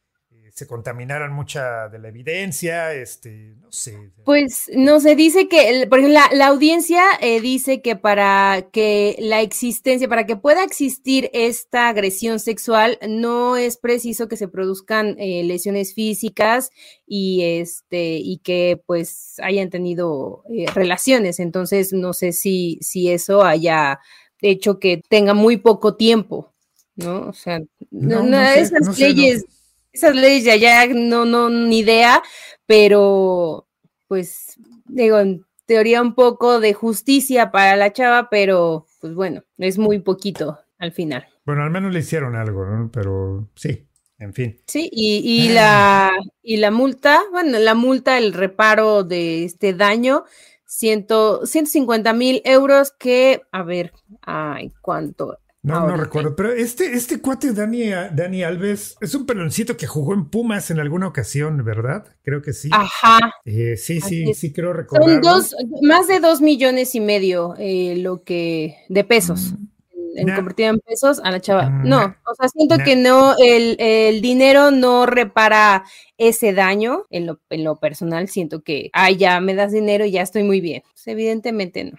se contaminaran mucha de la evidencia, este, no sé. Pues no se dice que, por ejemplo, la, audiencia eh, dice que para que la existencia, para que pueda existir esta agresión sexual, no es preciso que se produzcan eh, lesiones físicas y este, y que pues hayan tenido eh, relaciones. Entonces, no sé si, si eso haya hecho que tenga muy poco tiempo, ¿no? O sea, no, esas leyes esas leyes ya, ya no, no, ni idea, pero pues digo, en teoría un poco de justicia para la chava, pero pues bueno, es muy poquito al final. Bueno, al menos le hicieron algo, ¿no? Pero sí, en fin. Sí, y, y la, y la multa, bueno, la multa, el reparo de este daño, ciento, 150 mil euros que, a ver, ay, ¿cuánto? No, no recuerdo, pero este, este cuate Dani, Dani Alves es un peloncito que jugó en Pumas en alguna ocasión, ¿verdad? Creo que sí. Ajá. Eh, sí, sí, sí, creo recordar. Son dos, más de dos millones y medio eh, lo que, de pesos. Mm en convertida en pesos a la chava. Mm, no, o sea, siento que no, el, dinero no repara ese daño en lo, en lo personal. Siento que, ay, ya me das dinero y ya estoy muy bien. Pues, evidentemente no.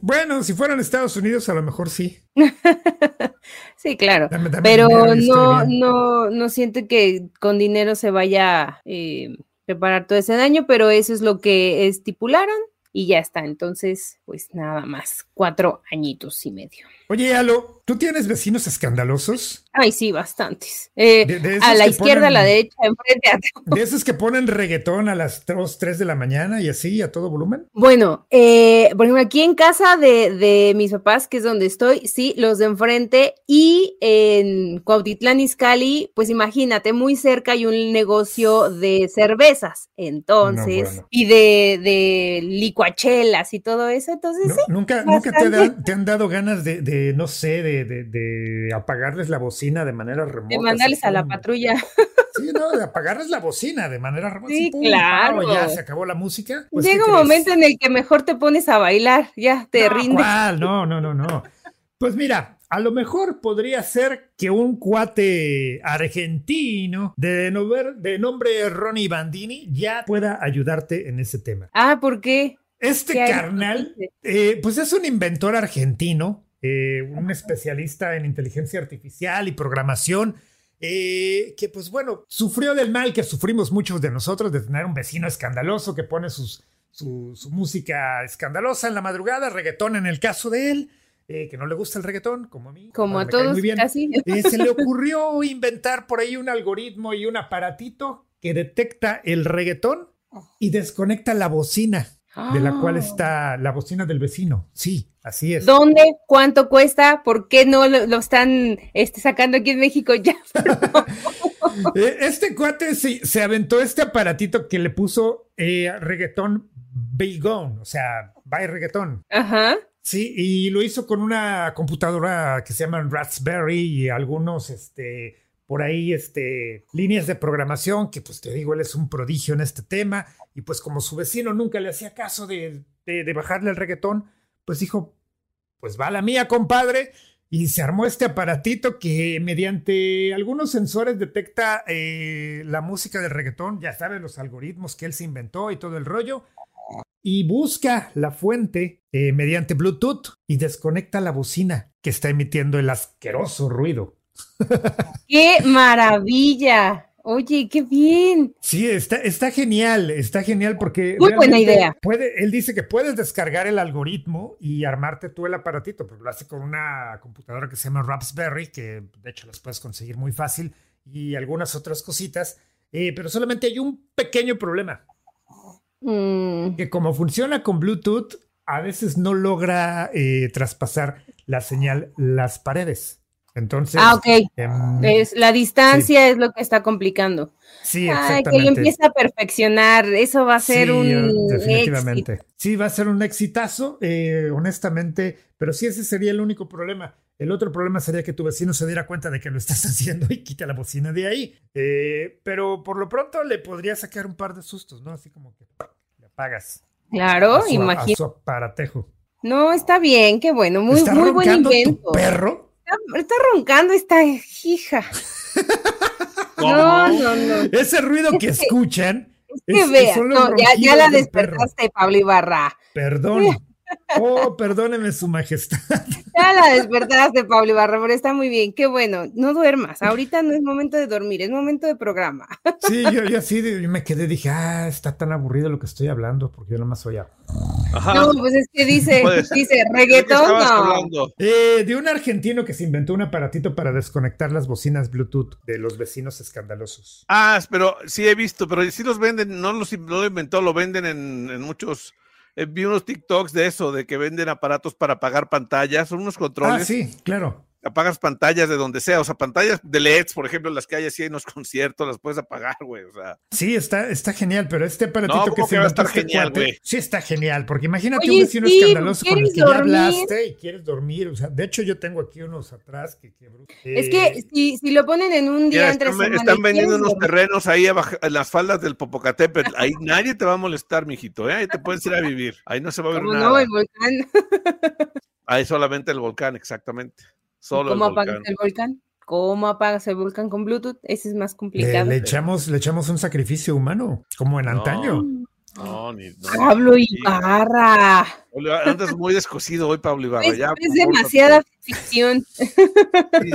bueno, si fueran Estados Unidos, a lo mejor sí. sí, claro. Pero no, no, no siento que con dinero se vaya a eh, reparar todo ese daño, pero eso es lo que estipularon y ya está. Entonces, pues nada más, cuatro añitos y medio. Oye, Alo, ¿tú tienes vecinos escandalosos? Ay, sí, bastantes. Eh, a la izquierda, a la derecha, enfrente a ¿De esos que ponen reggaetón a las 2, 3 de la mañana y así, a todo volumen? Bueno, eh, por ejemplo, aquí en casa de, mis papás, que es donde estoy, sí, los de enfrente, y en Cuautitlán Izcalli, pues imagínate, muy cerca hay un negocio de cervezas, entonces, y de, de licuachelas y todo eso, entonces sí. ¿Nunca, nunca te, han dado ganas de no sé, de, apagarles la bocina de manera remota. De mandarles a la patrulla. Sí, no, de apagarles la bocina de manera remota. Sí, claro. ya se acabó la música. Pues, Llega un momento en el que mejor te pones a bailar, ya te rindes. No, no, no, no. Pues mira, a lo mejor podría ser que un cuate argentino de, de nombre Ronnie Bandini ya pueda ayudarte en ese tema. Ah, ¿por qué? Este carnal, eh, pues es un inventor argentino eh, un especialista en inteligencia artificial y programación, eh, que pues bueno, sufrió del mal que sufrimos muchos de nosotros de tener un vecino escandaloso que pone sus, su, música escandalosa en la madrugada, reggaetón en el caso de él. Eh, que no le gusta el reggaetón, como a mí. Como a todos, casi. se le ocurrió inventar por ahí un algoritmo y un aparatito que detecta el reggaetón y desconecta la bocina de la cual ah. está la bocina del vecino. Sí, así es. ¿Dónde? ¿Cuánto cuesta? ¿Por qué no lo, están este, sacando aquí en México ya? Eh, este cuate sí, se aventó este aparatito que le puso eh, reggaetón Bigón, o sea, by reggaetón. Ajá. Sí, y lo hizo con una computadora que se llama Raspberry y algunos, este, por ahí este, líneas de programación, que pues te digo, él es un prodigio en este tema, y pues como su vecino nunca le hacía caso de, de, bajarle el reggaetón, pues dijo, pues va la mía, compadre, y se armó este aparatito que mediante algunos sensores detecta eh, la música del reggaetón, ya sabes, los algoritmos que él se inventó y todo el rollo, y busca la fuente eh, mediante Bluetooth y desconecta la bocina que está emitiendo el asqueroso ruido. ¡Qué maravilla! Oye, qué bien. Sí, está, está genial, está genial porque. Muy buena idea. Puede, él dice que puedes descargar el algoritmo y armarte tú el aparatito, pero lo hace con una computadora que se llama Raspberry, que de hecho las puedes conseguir muy fácil, y algunas otras cositas. Eh, pero solamente hay un pequeño problema. Mm. Que como funciona con Bluetooth, a veces no logra eh, traspasar la señal las paredes. Entonces. Ah, ok. Em, es, la distancia es lo que está complicando. Sí, exactamente. que lo empiece a perfeccionar. Eso va a ser un. Definitivamente. Sí, va a ser un exitazo, eh, honestamente. Pero sí, ese sería el único problema. El otro problema sería que tu vecino se diera cuenta de que lo estás haciendo y quita la bocina de ahí. Eh, pero por lo pronto le podría sacar un par de sustos, ¿no? Así como que le apagas. Claro, imagínate. A aparatejo. No, está bien, qué bueno. Muy, muy buen invento. Tu perro? Está, roncando esta hija. No, no, no. Ese ruido que, escuchan. Es que ya, ya, la despertaste, Pablo Ibarra. Perdón. Oh, perdóneme, su majestad. Ya la despertaste, Pablo Ibarra, pero está muy bien. Qué bueno. No duermas. Ahorita no es momento de dormir, es momento de programa. Sí, yo, yo así me quedé, dije, ah, está tan aburrido lo que estoy hablando, porque yo nomás oía. No, pues es que dice, dice, reggaetón no. Eh, de un argentino que se inventó un aparatito para desconectar las bocinas Bluetooth de los vecinos escandalosos. Ah, pero sí he visto, pero sí los venden, no, los, lo inventó, lo venden en muchos eh, vi unos TikToks de eso, de que venden aparatos para apagar pantallas, son unos controles. Ah, sí, claro apagas pantallas de donde sea, o sea, pantallas de LEDs, por ejemplo, las que hay así en los conciertos, las puedes apagar, güey, o sea. Sí, está, está genial, pero este aparatito que se va a estar genial, güey. Sí está genial, porque imagínate un vecino escandaloso con el que ya hablaste y quieres dormir, o sea, de hecho yo tengo aquí unos atrás que, Es que eh, si, si, lo ponen en un día entre están, están vendiendo unos terrenos ahí abajo, en las faldas del Popocatépetl, ahí nadie te va a molestar, mijito, ¿eh? ahí te puedes ir a vivir, ahí no se va a ver nada. No, el volcán. Ahí solamente el volcán, exactamente. ¿Cómo apagas el volcán? ¿Cómo apagas el volcán con Bluetooth? Ese es más complicado. Le, echamos, le echamos un sacrificio humano, como en antaño. No, ni. Pablo Ibarra. Andas muy descosido hoy, Pablo Ibarra. Es, es demasiada ficción.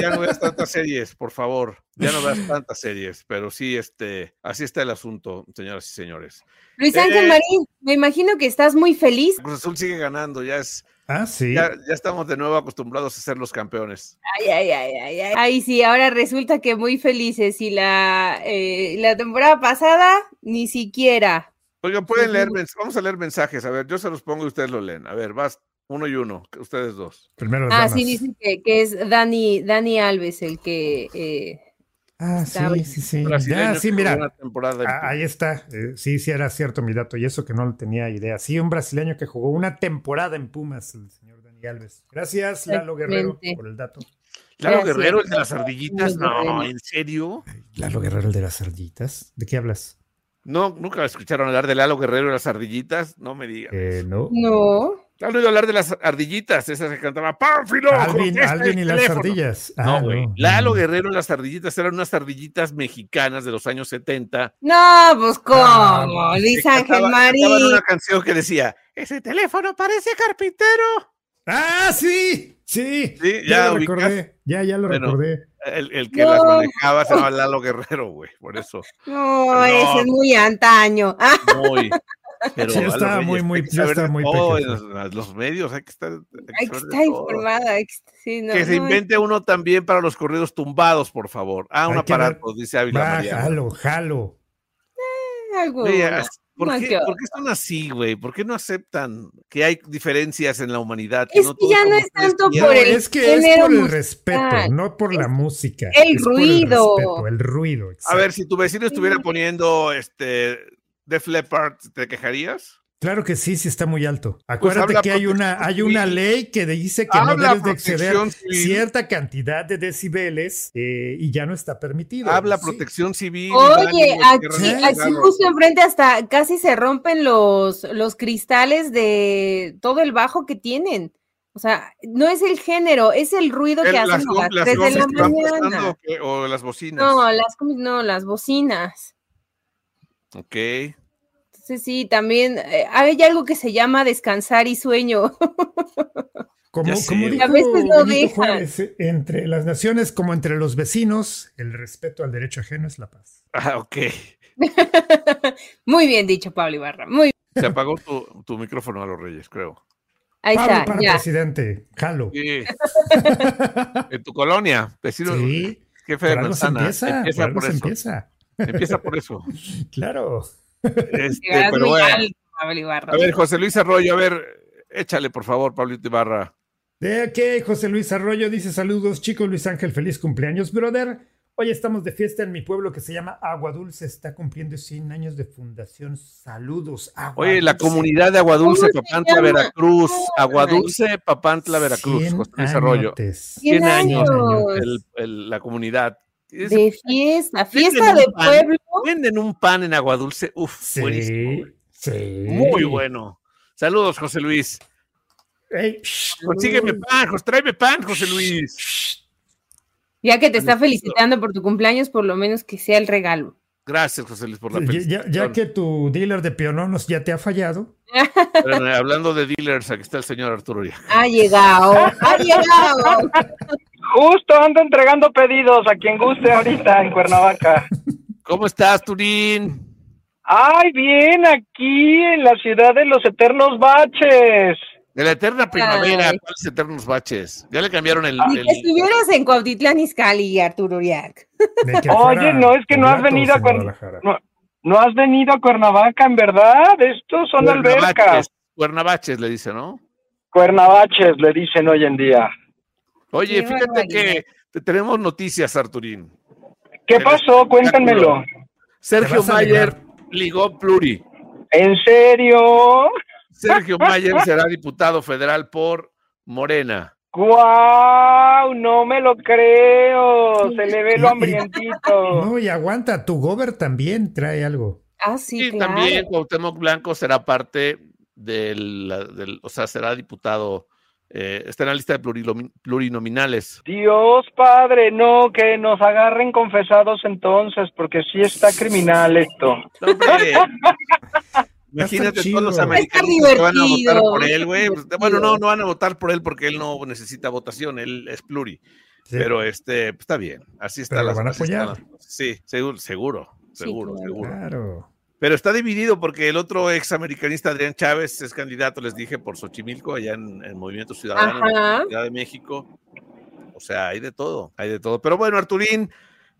ya no veas tantas series, por favor. Ya no veas tantas series, pero sí, este, así está el asunto, señoras y señores. Luis Ángel eh, Marín, me imagino que estás muy feliz. Cruz Azul sigue ganando, ya es Ah, sí. Ya, estamos de nuevo acostumbrados a ser los campeones. Ay, ay, ay, ay, ay. Ay, sí, ahora resulta que muy felices. Y la, eh, la temporada pasada, ni siquiera. Oigan, pueden leer, vamos a leer mensajes. A ver, yo se los pongo y ustedes lo leen. A ver, vas uno y uno, ustedes dos. Primero ah, sí, dicen que, que, es Dani, Dani Alves el que eh, Ah, sí, sí, sí. Ya, sí, mira. Ah, ahí está. Eh, sí, sí, era cierto mi dato. Y eso que no lo tenía idea. Sí, un brasileño que jugó una temporada en Pumas, el señor Dani Alves. Gracias, Lalo Guerrero, por el dato. Lalo Guerrero, el de las ardillitas. No, ¿en serio? Lalo Guerrero, el de las ardillitas. ¿De qué hablas? No, nunca escucharon hablar de Lalo Guerrero y las ardillitas. No me digas. Eh, no. No. ¿Has oído hablar de las ardillitas? Esa se cantaba ¡Pánfilo! Alvin, Alvin y las ardillas. Ah, no, güey. Lalo Guerrero y las ardillitas eran unas ardillitas mexicanas de los años 70. No, pues cómo, Luis Ángel Marín. una canción que decía, ese teléfono parece carpintero. ¡Ah, sí! Sí, sí ya, lo recordé. Ya, ya lo recordé. El, el que las manejaba se llama Lalo Guerrero, güey, por eso. No, no, ese es muy antaño. Muy. Pero sí, estaba muy, muy, ya estaba muy los, los, medios, hay que estar, hay que estar informada. que se invente uno también para los corridos tumbados, por favor. Ah, un aparato, dice Ávila María. Jalo, jalo. Eh, algo. ¿por, qué, ¿por, qué, están así, güey? ¿Por qué no aceptan que hay diferencias en la humanidad? es que ya no es tanto por el Es que es por el respeto, no por la música. El ruido. el, respeto, el ruido. A ver, si tu vecino estuviera poniendo este de Leppard, ¿te quejarías? Claro que sí, sí está muy alto. Pues Acuérdate que hay una, hay una ley que dice que no debes de exceder cierta cantidad de decibeles eh, y ya no está permitido. Habla protección civil. Oye, aquí, aquí justo enfrente hasta casi se rompen los, los cristales de todo el bajo que tienen. O sea, no es el género, es el ruido que hacen desde la mañana. O, las bocinas. No, las, no, las bocinas. Ok. Sí, también eh, hay algo que se llama descansar y sueño. Como, como dijo, a veces lo dejan. Eh, entre las naciones como entre los vecinos, el respeto al derecho ajeno es la paz. Ah, ok. Muy bien dicho, Pablo Ibarra. Muy Se apagó tu, tu micrófono a los Reyes, creo. Ahí Pablo está. Para presidente, jalo. Sí. en tu colonia, vecino. Sí. Jefe de manzana. Empieza, empieza por eso. Empieza. Empieza por eso. claro. Este, pero bueno. A ver, José Luis Arroyo, a ver, échale por favor, Pablito Ibarra. De qué, José Luis Arroyo dice saludos, chicos, Luis Ángel, feliz cumpleaños, brother. Hoy estamos de fiesta en mi pueblo que se llama Agua Dulce, está cumpliendo 100 años de fundación. Saludos, Agua Oye, la comunidad de Agua Dulce, Papantla, Veracruz. Agua Dulce, Papantla, Veracruz, José Luis Arroyo. 100 años. la comunidad de fiesta, fiesta de pueblo. Venden un pan en agua dulce, uf, sí, buenísimo. Sí. Muy bueno. Saludos, José Luis. Consígueme pan, José, tráeme pan, José Luis. Ya que te está felicitando por tu cumpleaños, por lo menos que sea el regalo. Gracias, José Luis, por la felicitación. Ya, que tu dealer de piononos ya te ha fallado. Hablando de dealers, aquí está el señor Arturo. Ya. Ha llegado, ha llegado. Justo ando entregando pedidos a quien guste ahorita en Cuernavaca. ¿Cómo estás, Turín? Ay, bien, aquí en la ciudad de los eternos baches. De la eterna primavera, ¿cuáles eternos baches? Ya le cambiaron el. el... que estuvieras en Cuautitlán Izcalli, Arturo Uriac. Oye, no, es que no has venido a Cuernavaca. No, has venido a Cuernavaca, en verdad. Estos son albercas. Cuernavaches le dicen, ¿no? Cuernavaches le dicen hoy en día. Oye, fíjate que tenemos noticias, Arturín. ¿Qué pasó? Cuéntamelo. Sergio Mayer ligó Pluri. ¿En serio? Sergio Mayer será diputado federal por Morena. ¡Guau! No me lo creo. Se le ve lo hambrientito. No, y aguanta, tu gober también trae algo. Ah, sí, sí también Cuauhtémoc Blanco será parte del, del, o sea, será diputado eh, está en la lista de plurinominales. Dios Padre, no, que nos agarren confesados entonces, porque sí está criminal esto. Imagínate todos los americanos que van a votar por él, güey. Pues, bueno, no, no van a votar por él porque él no necesita votación, él es pluri. Pero este, pues, está bien, así está. la van a apoyar. Sí, seguro, seguro, seguro, seguro. Claro. Pero está dividido porque el otro ex americanista Adrián Chávez es candidato, les dije, por Xochimilco, allá en el Movimiento Ciudadano de la Ciudad de México. O sea, hay de todo, hay de todo. Pero bueno, Arturín,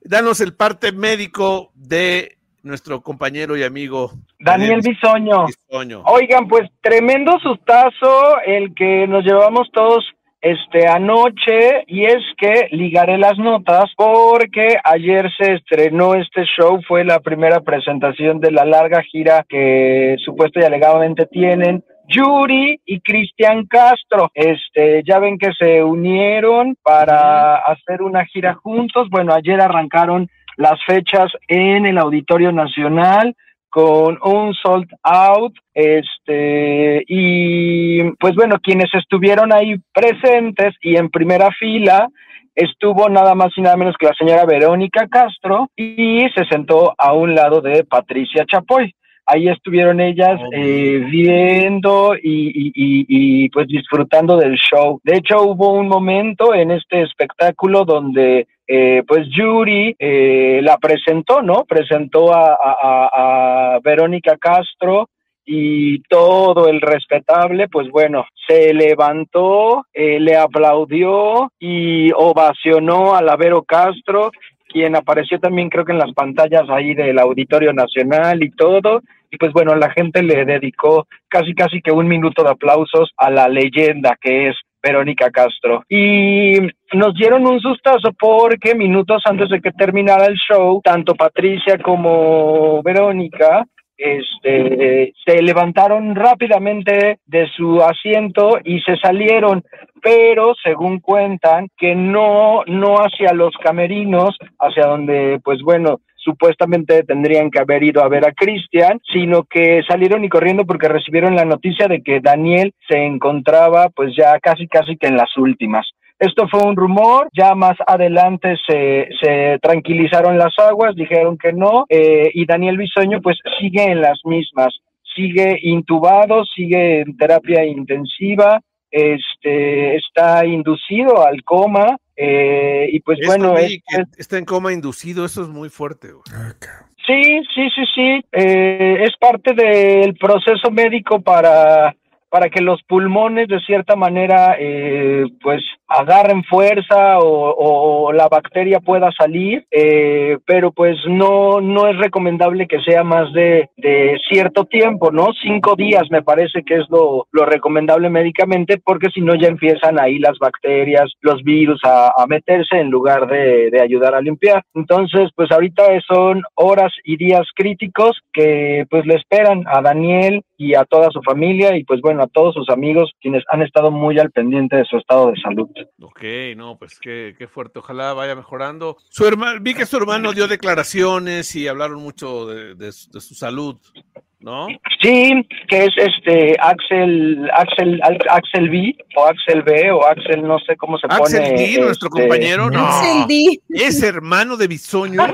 danos el parte médico de nuestro compañero y amigo Daniel, Bisoño. Bisoño. Oigan, pues tremendo sustazo el que nos llevamos todos este anoche y es que ligaré las notas porque ayer se estrenó este show, fue la primera presentación de la larga gira que supuesto y alegadamente tienen Yuri y Cristian Castro. Este, ya ven que se unieron para hacer una gira juntos. Bueno, ayer arrancaron las fechas en el Auditorio Nacional con un sold out, este, y pues bueno, quienes estuvieron ahí presentes y en primera fila, estuvo nada más y nada menos que la señora Verónica Castro y se sentó a un lado de Patricia Chapoy. Ahí estuvieron ellas eh, viendo y, y, pues disfrutando del show. De hecho, hubo un momento en este espectáculo donde eh, pues Yuri eh, la presentó, ¿no? Presentó a, Verónica Castro y todo el respetable, pues bueno, se levantó, eh, le aplaudió y ovacionó a la Vero Castro, quien apareció también creo que en las pantallas ahí del Auditorio Nacional y todo. Y pues bueno, la gente le dedicó casi casi que un minuto de aplausos a la leyenda que es Verónica Castro. Y nos dieron un sustazo porque minutos antes de que terminara el show, tanto Patricia como Verónica este, se levantaron rápidamente de su asiento y se salieron, pero según cuentan que no, no hacia los camerinos, hacia donde, pues bueno, supuestamente tendrían que haber ido a ver a Cristian, sino que salieron y corriendo porque recibieron la noticia de que Daniel se encontraba pues ya casi casi que en las últimas. Esto fue un rumor, ya más adelante se, se tranquilizaron las aguas, dijeron que no, eh, y Daniel Bisoño pues sigue en las mismas, sigue intubado, sigue en terapia intensiva, este, está inducido al coma, eh, y pues bueno, está en coma inducido, eso es muy fuerte. Ah, sí, sí, sí, sí, eh, es parte del proceso médico para para que los pulmones de cierta manera eh, pues agarren fuerza o, la bacteria pueda salir, eh, pero pues no, no es recomendable que sea más de, cierto tiempo, ¿no? Cinco días me parece que es lo, recomendable médicamente porque si no ya empiezan ahí las bacterias, los virus a, meterse en lugar de, de, ayudar a limpiar. Entonces pues ahorita son horas y días críticos que pues le esperan a Daniel y a toda su familia y pues bueno a todos sus amigos quienes han estado muy al pendiente de su estado de salud. Ok, no, pues qué, qué fuerte, ojalá vaya mejorando. Su hermano, vi que su hermano dio declaraciones y hablaron mucho de, su salud. ¿No? Sí, que es este Axel, Axel, Axel B o Axel B o Axel, no sé cómo se pone. Axel D, nuestro este, compañero, no. Axel D. Es hermano de Bisoño.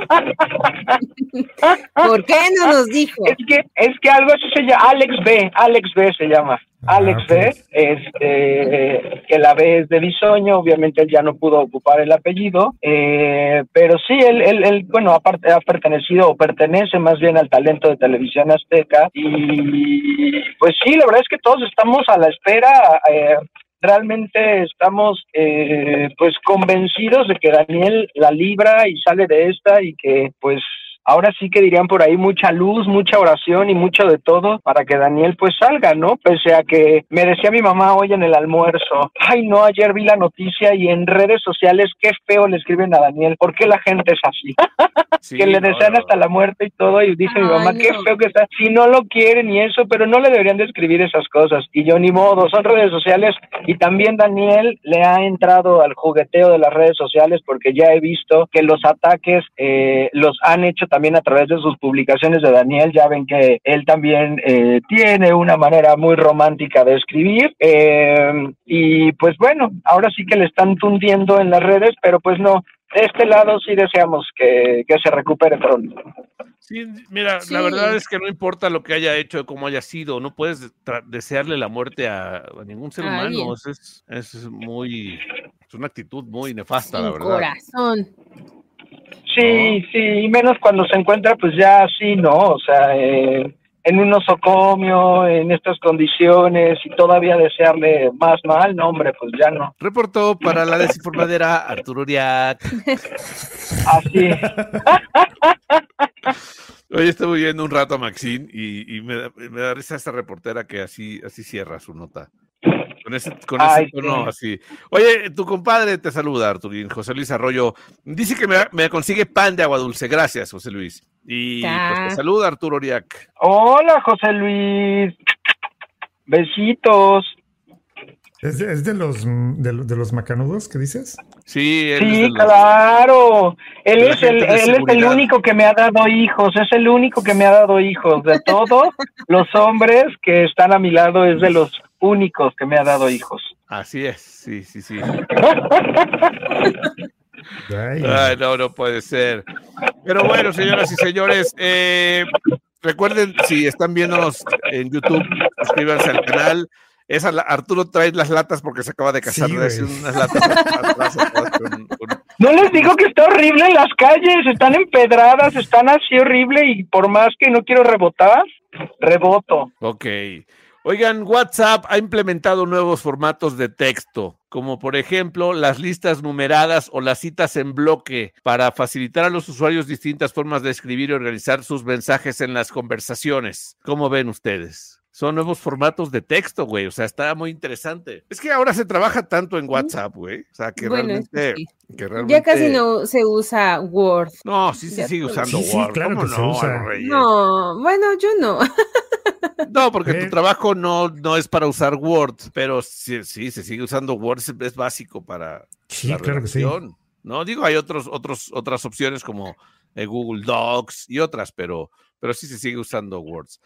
¿Por qué no nos dijo? Es que, es que algo así se llama, Alex B, Alex B se llama. Ah, Alex B, este, que la B es de Bisoño, obviamente él ya no pudo ocupar el apellido, eh, pero sí, él, él, él, bueno, aparte ha pertenecido o pertenece más bien al talento de televisión azteca y pues sí, la verdad es que todos estamos a la espera. Eh, realmente estamos eh, pues convencidos de que Daniel la libra y sale de esta y que pues ahora sí que dirían por ahí mucha luz, mucha oración y mucho de todo para que Daniel pues salga, ¿no? Pese a que me decía mi mamá hoy en el almuerzo, ay no, ayer vi la noticia y en redes sociales qué feo le escriben a Daniel, ¿por qué la gente es así? que le desean hasta la muerte y todo y dice mi mamá, qué feo que está, si no lo quieren y eso, pero no le deberían de escribir esas cosas y yo ni modo, son redes sociales y también Daniel le ha entrado al jugueteo de las redes sociales porque ya he visto que los ataques eh, los han hecho también también a través de sus publicaciones de Daniel, ya ven que él también eh, tiene una manera muy romántica de escribir. Eh, y pues bueno, ahora sí que le están tundiendo en las redes, pero pues no, de este lado sí deseamos que, se recupere pronto. Sí, mira, la verdad es que no importa lo que haya hecho, cómo haya sido, no puedes desearle la muerte a, ningún ser humano. Es, es, muy, es una actitud muy nefasta, la verdad. Corazón. Sí, sí, menos cuando se encuentra pues ya así, ¿no? O sea, eh, en un osocomio, en estas condiciones y todavía desearle más mal, no, hombre, pues ya no. Reportó para la desinformadera Arturo Uriac. Así. Hoy estuve viendo un rato a Maxine y, me, da risa esta reportera que así, así cierra su nota. Con ese, con ese tono así. Oye, tu compadre te saluda, Arturín, José Luis Arroyo. Dice que me, consigue pan de agua dulce. Gracias, José Luis. Y pues te saluda, Arturo Oriac. Hola, José Luis. Besitos. ¿Es de, los de, los macanudos que dices? Sí, sí claro. Él es el él es el único que me ha dado hijos, es el único que me ha dado hijos de todos los hombres que están a mi lado es de los únicos que me ha dado hijos. Así es, sí, sí, sí. Ay, no, no puede ser. Pero bueno, señoras y señores, eh, recuerden, si están viéndonos en YouTube, suscríbanse al canal. Esa, Arturo trae las latas porque se acaba de casar. unas latas No les digo que está horrible en las calles, están empedradas, están así horrible y por más que no quiero rebotar, reboto. Ok. Oigan, WhatsApp ha implementado nuevos formatos de texto, como por ejemplo las listas numeradas o las citas en bloque, para facilitar a los usuarios distintas formas de escribir y organizar sus mensajes en las conversaciones. ¿Cómo ven ustedes? Son nuevos formatos de texto, güey. O sea, está muy interesante. Es que ahora se trabaja tanto en WhatsApp, güey. O sea, que, realmente, Ya casi no se usa Word. No, sí se sigue usando Word. claro que no? Se usa. No, bueno, yo no. No, porque tu trabajo no, no es para usar Word, pero sí, sí se sigue usando Word, es, básico para sí, la claro No, digo, hay otros, otros, otras opciones como eh, Google Docs y otras, pero, pero sí se sigue usando Words.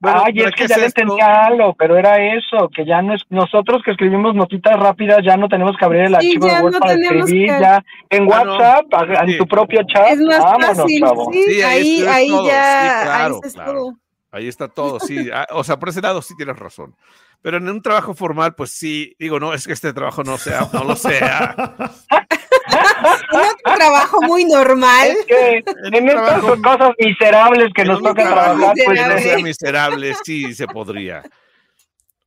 Ay, es que ya le entendía algo, pero era eso, que ya no es, nosotros que escribimos notitas rápidas ya no tenemos que abrir el archivo de Word para escribir, ya en ah, WhatsApp, en tu propio chat, es más fácil, sí, ahí, ahí ya, ahí está todo. Ahí está todo, sí. Ah, o sea, por ese lado sí tienes razón. Pero en un trabajo formal, pues sí, digo, no, es que este trabajo no sea, no lo sea. un trabajo muy normal. Es que en, estas cosas miserables que nos toca trabajar, pues no sea miserable, sí se podría.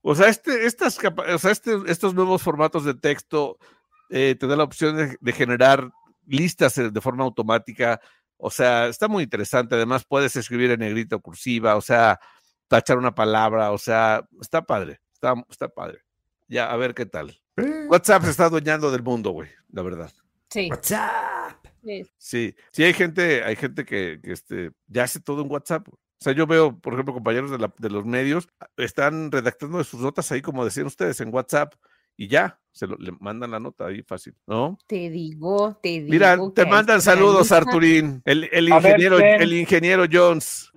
O sea, este, estas, o sea este, estos nuevos formatos de texto eh, te dan la opción de, de, generar listas de forma automática o sea, está muy interesante. Además, puedes escribir en negrito cursiva, o sea, tachar una palabra, o sea, está padre, está, está padre. Ya, a ver qué tal. WhatsApp se está adueñando del mundo, güey, la verdad. Sí. WhatsApp. Sí, sí, hay gente, hay gente que, este, ya hace todo en WhatsApp. O sea, yo veo, por ejemplo, compañeros de, la, de los medios, están redactando sus notas ahí, como decían ustedes, en WhatsApp y ya, se lo, le mandan la nota ahí fácil, ¿no? Te digo, te digo. Mira, te mandan saludos, Arturín, el, ingeniero, el ingeniero Jones.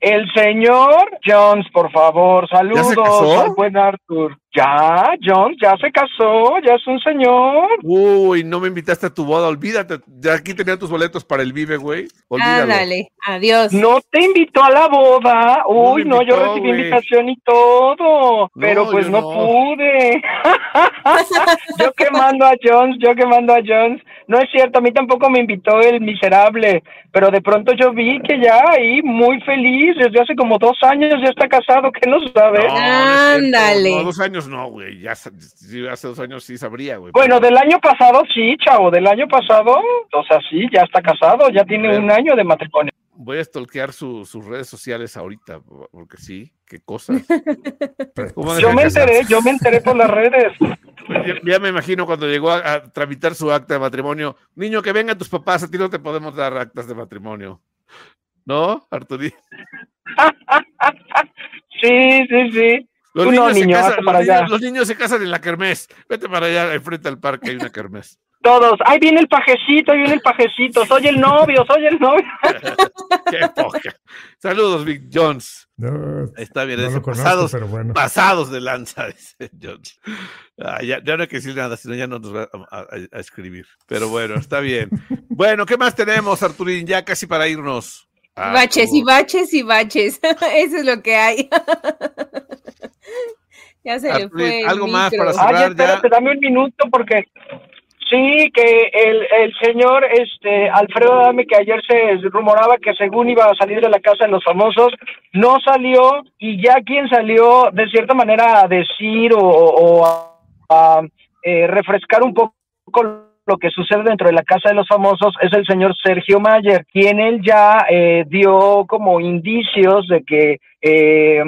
el señor Jones, por favor, saludos al buen Arthur. Ya, Jones, ya se casó, ya es un señor. Uy, no me invitaste a tu boda, olvídate. Ya aquí tenía tus boletos para el Vive, güey. Ándale, adiós. No te invitó a la boda. Uy, no, yo recibí invitación y todo, pero pues no, pude. yo que mando a Jones, yo que mando a Jones. No es cierto, a mí tampoco me invitó el miserable, pero de pronto yo vi que ya ahí muy feliz, desde hace como dos años ya está casado, que no sabe. Ándale. No, dos años no, güey, ya hace dos años sí sabría, güey. Bueno, del año pasado sí, chavo, del año pasado, o sea, sí, ya está casado, ya tiene un año de matrimonio. Voy a stalkear sus redes sociales ahorita, porque sí, qué cosas. yo me enteré, yo me enteré por las redes. Ya, me imagino cuando llegó a, tramitar su acta de matrimonio. Niño, que vengan tus papás, a ti no te podemos dar actas de matrimonio. ¿No, Arturí? sí, sí, sí. Los, niños se casan, los, niños, se casan en la kermés. Vete para allá, enfrente al parque hay una kermés. Todos, ahí viene el pajecito, ahí viene el pajecito, soy el novio, soy el novio. Qué poca. Saludos, Vic Jones. Está bien, pasados, pasados de lanza, dice Jones. Ah, ya, no hay que decir nada, sino ya no nos va a, escribir. Pero bueno, está bien. bueno, ¿qué más tenemos, Arturín? Ya casi para irnos. Ah, baches y baches y baches. Eso es lo que hay. ya se le fue. Algo más para cerrar. Ay, espérate, dame un minuto porque Sí, que el, el señor este Alfredo Dame, que ayer se rumoraba que según iba a salir de la casa de los famosos, no salió y ya quien salió de cierta manera a decir o, a, eh, refrescar un poco lo que sucede dentro de la casa de los famosos es el señor Sergio Mayer, quien él ya eh, dio como indicios de que eh,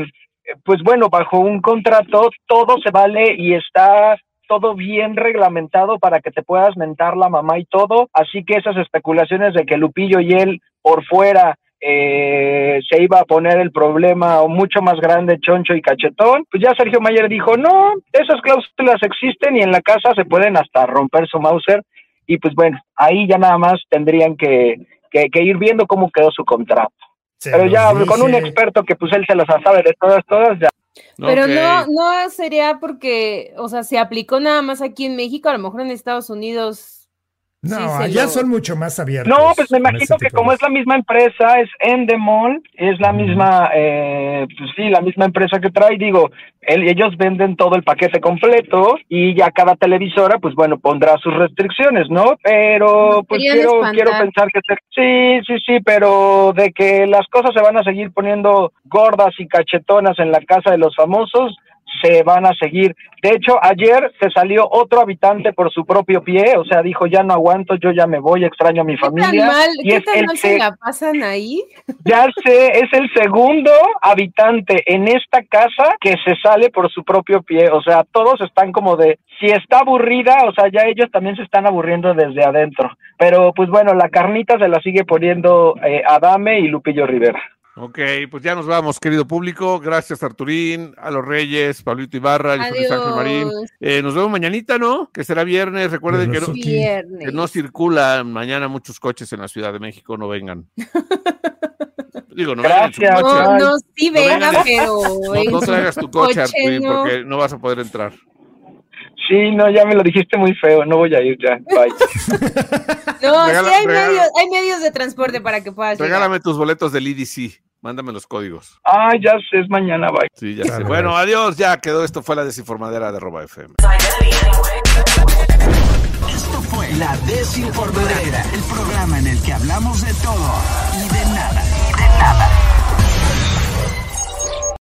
pues bueno, bajo un contrato todo se vale y está todo bien reglamentado para que te puedas mentar la mamá y todo, así que esas especulaciones de que Lupillo y él por fuera eh, se iba a poner el problema mucho más grande, choncho y cachetón, pues ya Sergio Mayer dijo, no, esas cláusulas existen y en la casa se pueden hasta romper su Mauser y pues bueno, ahí ya nada más tendrían que, que, ir viendo cómo quedó su contrato. Pero ya con un experto que pues él se las sabe de todas, todas, ya. Pero no, no sería porque, o sea, se aplicó nada más aquí en México, a lo mejor en Estados Unidos no, allá son mucho más abiertos. No, pues me imagino que como es la misma empresa, es Endemol, es la misma, eh, pues sí, la misma empresa que trae, digo, ellos venden todo el paquete completo y ya cada televisora, pues bueno, pondrá sus restricciones, ¿no? Pero pues quiero, quiero pensar que sí, sí, sí, pero de que las cosas se van a seguir poniendo gordas y cachetonas en la casa de los famosos, se van a seguir. De hecho, ayer se salió otro habitante por su propio pie, o sea, dijo, ya no aguanto, yo ya me voy, extraño a mi familia. y ¿Qué tan mal se la pasan ahí? Ya sé, es el segundo habitante en esta casa que se sale por su propio pie, o sea, todos están como de, si está aburrida, o sea, ya ellos también se están aburriendo desde adentro. Pero pues bueno, la carnita se la sigue poniendo eh, Adame y Lupillo Rivera. Ok, pues ya nos vamos, querido público. Gracias, Arturín, a los Reyes, Pablito Ibarra, Luis Ángel Marín. Eh, nos vemos mañanita, ¿no? Que será viernes. Recuerden que no, que no, circulan mañana muchos coches en la Ciudad de México, no vengan. Digo, no coche. No, no, sí vengan, pero. No, traigas tu coche, Arturín, porque no vas a poder entrar. Sí, no, ya me lo dijiste muy feo, no voy a ir ya, bye. no, sí hay medios, hay medios de transporte para que puedas Regálame tus boletos del IDC, mándame los códigos. Ah, ya sé, es mañana, bye. Sí, ya sé. Bueno, adiós, ya quedó, esto fue la desinformadera de Roba FM. Esto fue La Desinformadera, el programa en el que hablamos de todo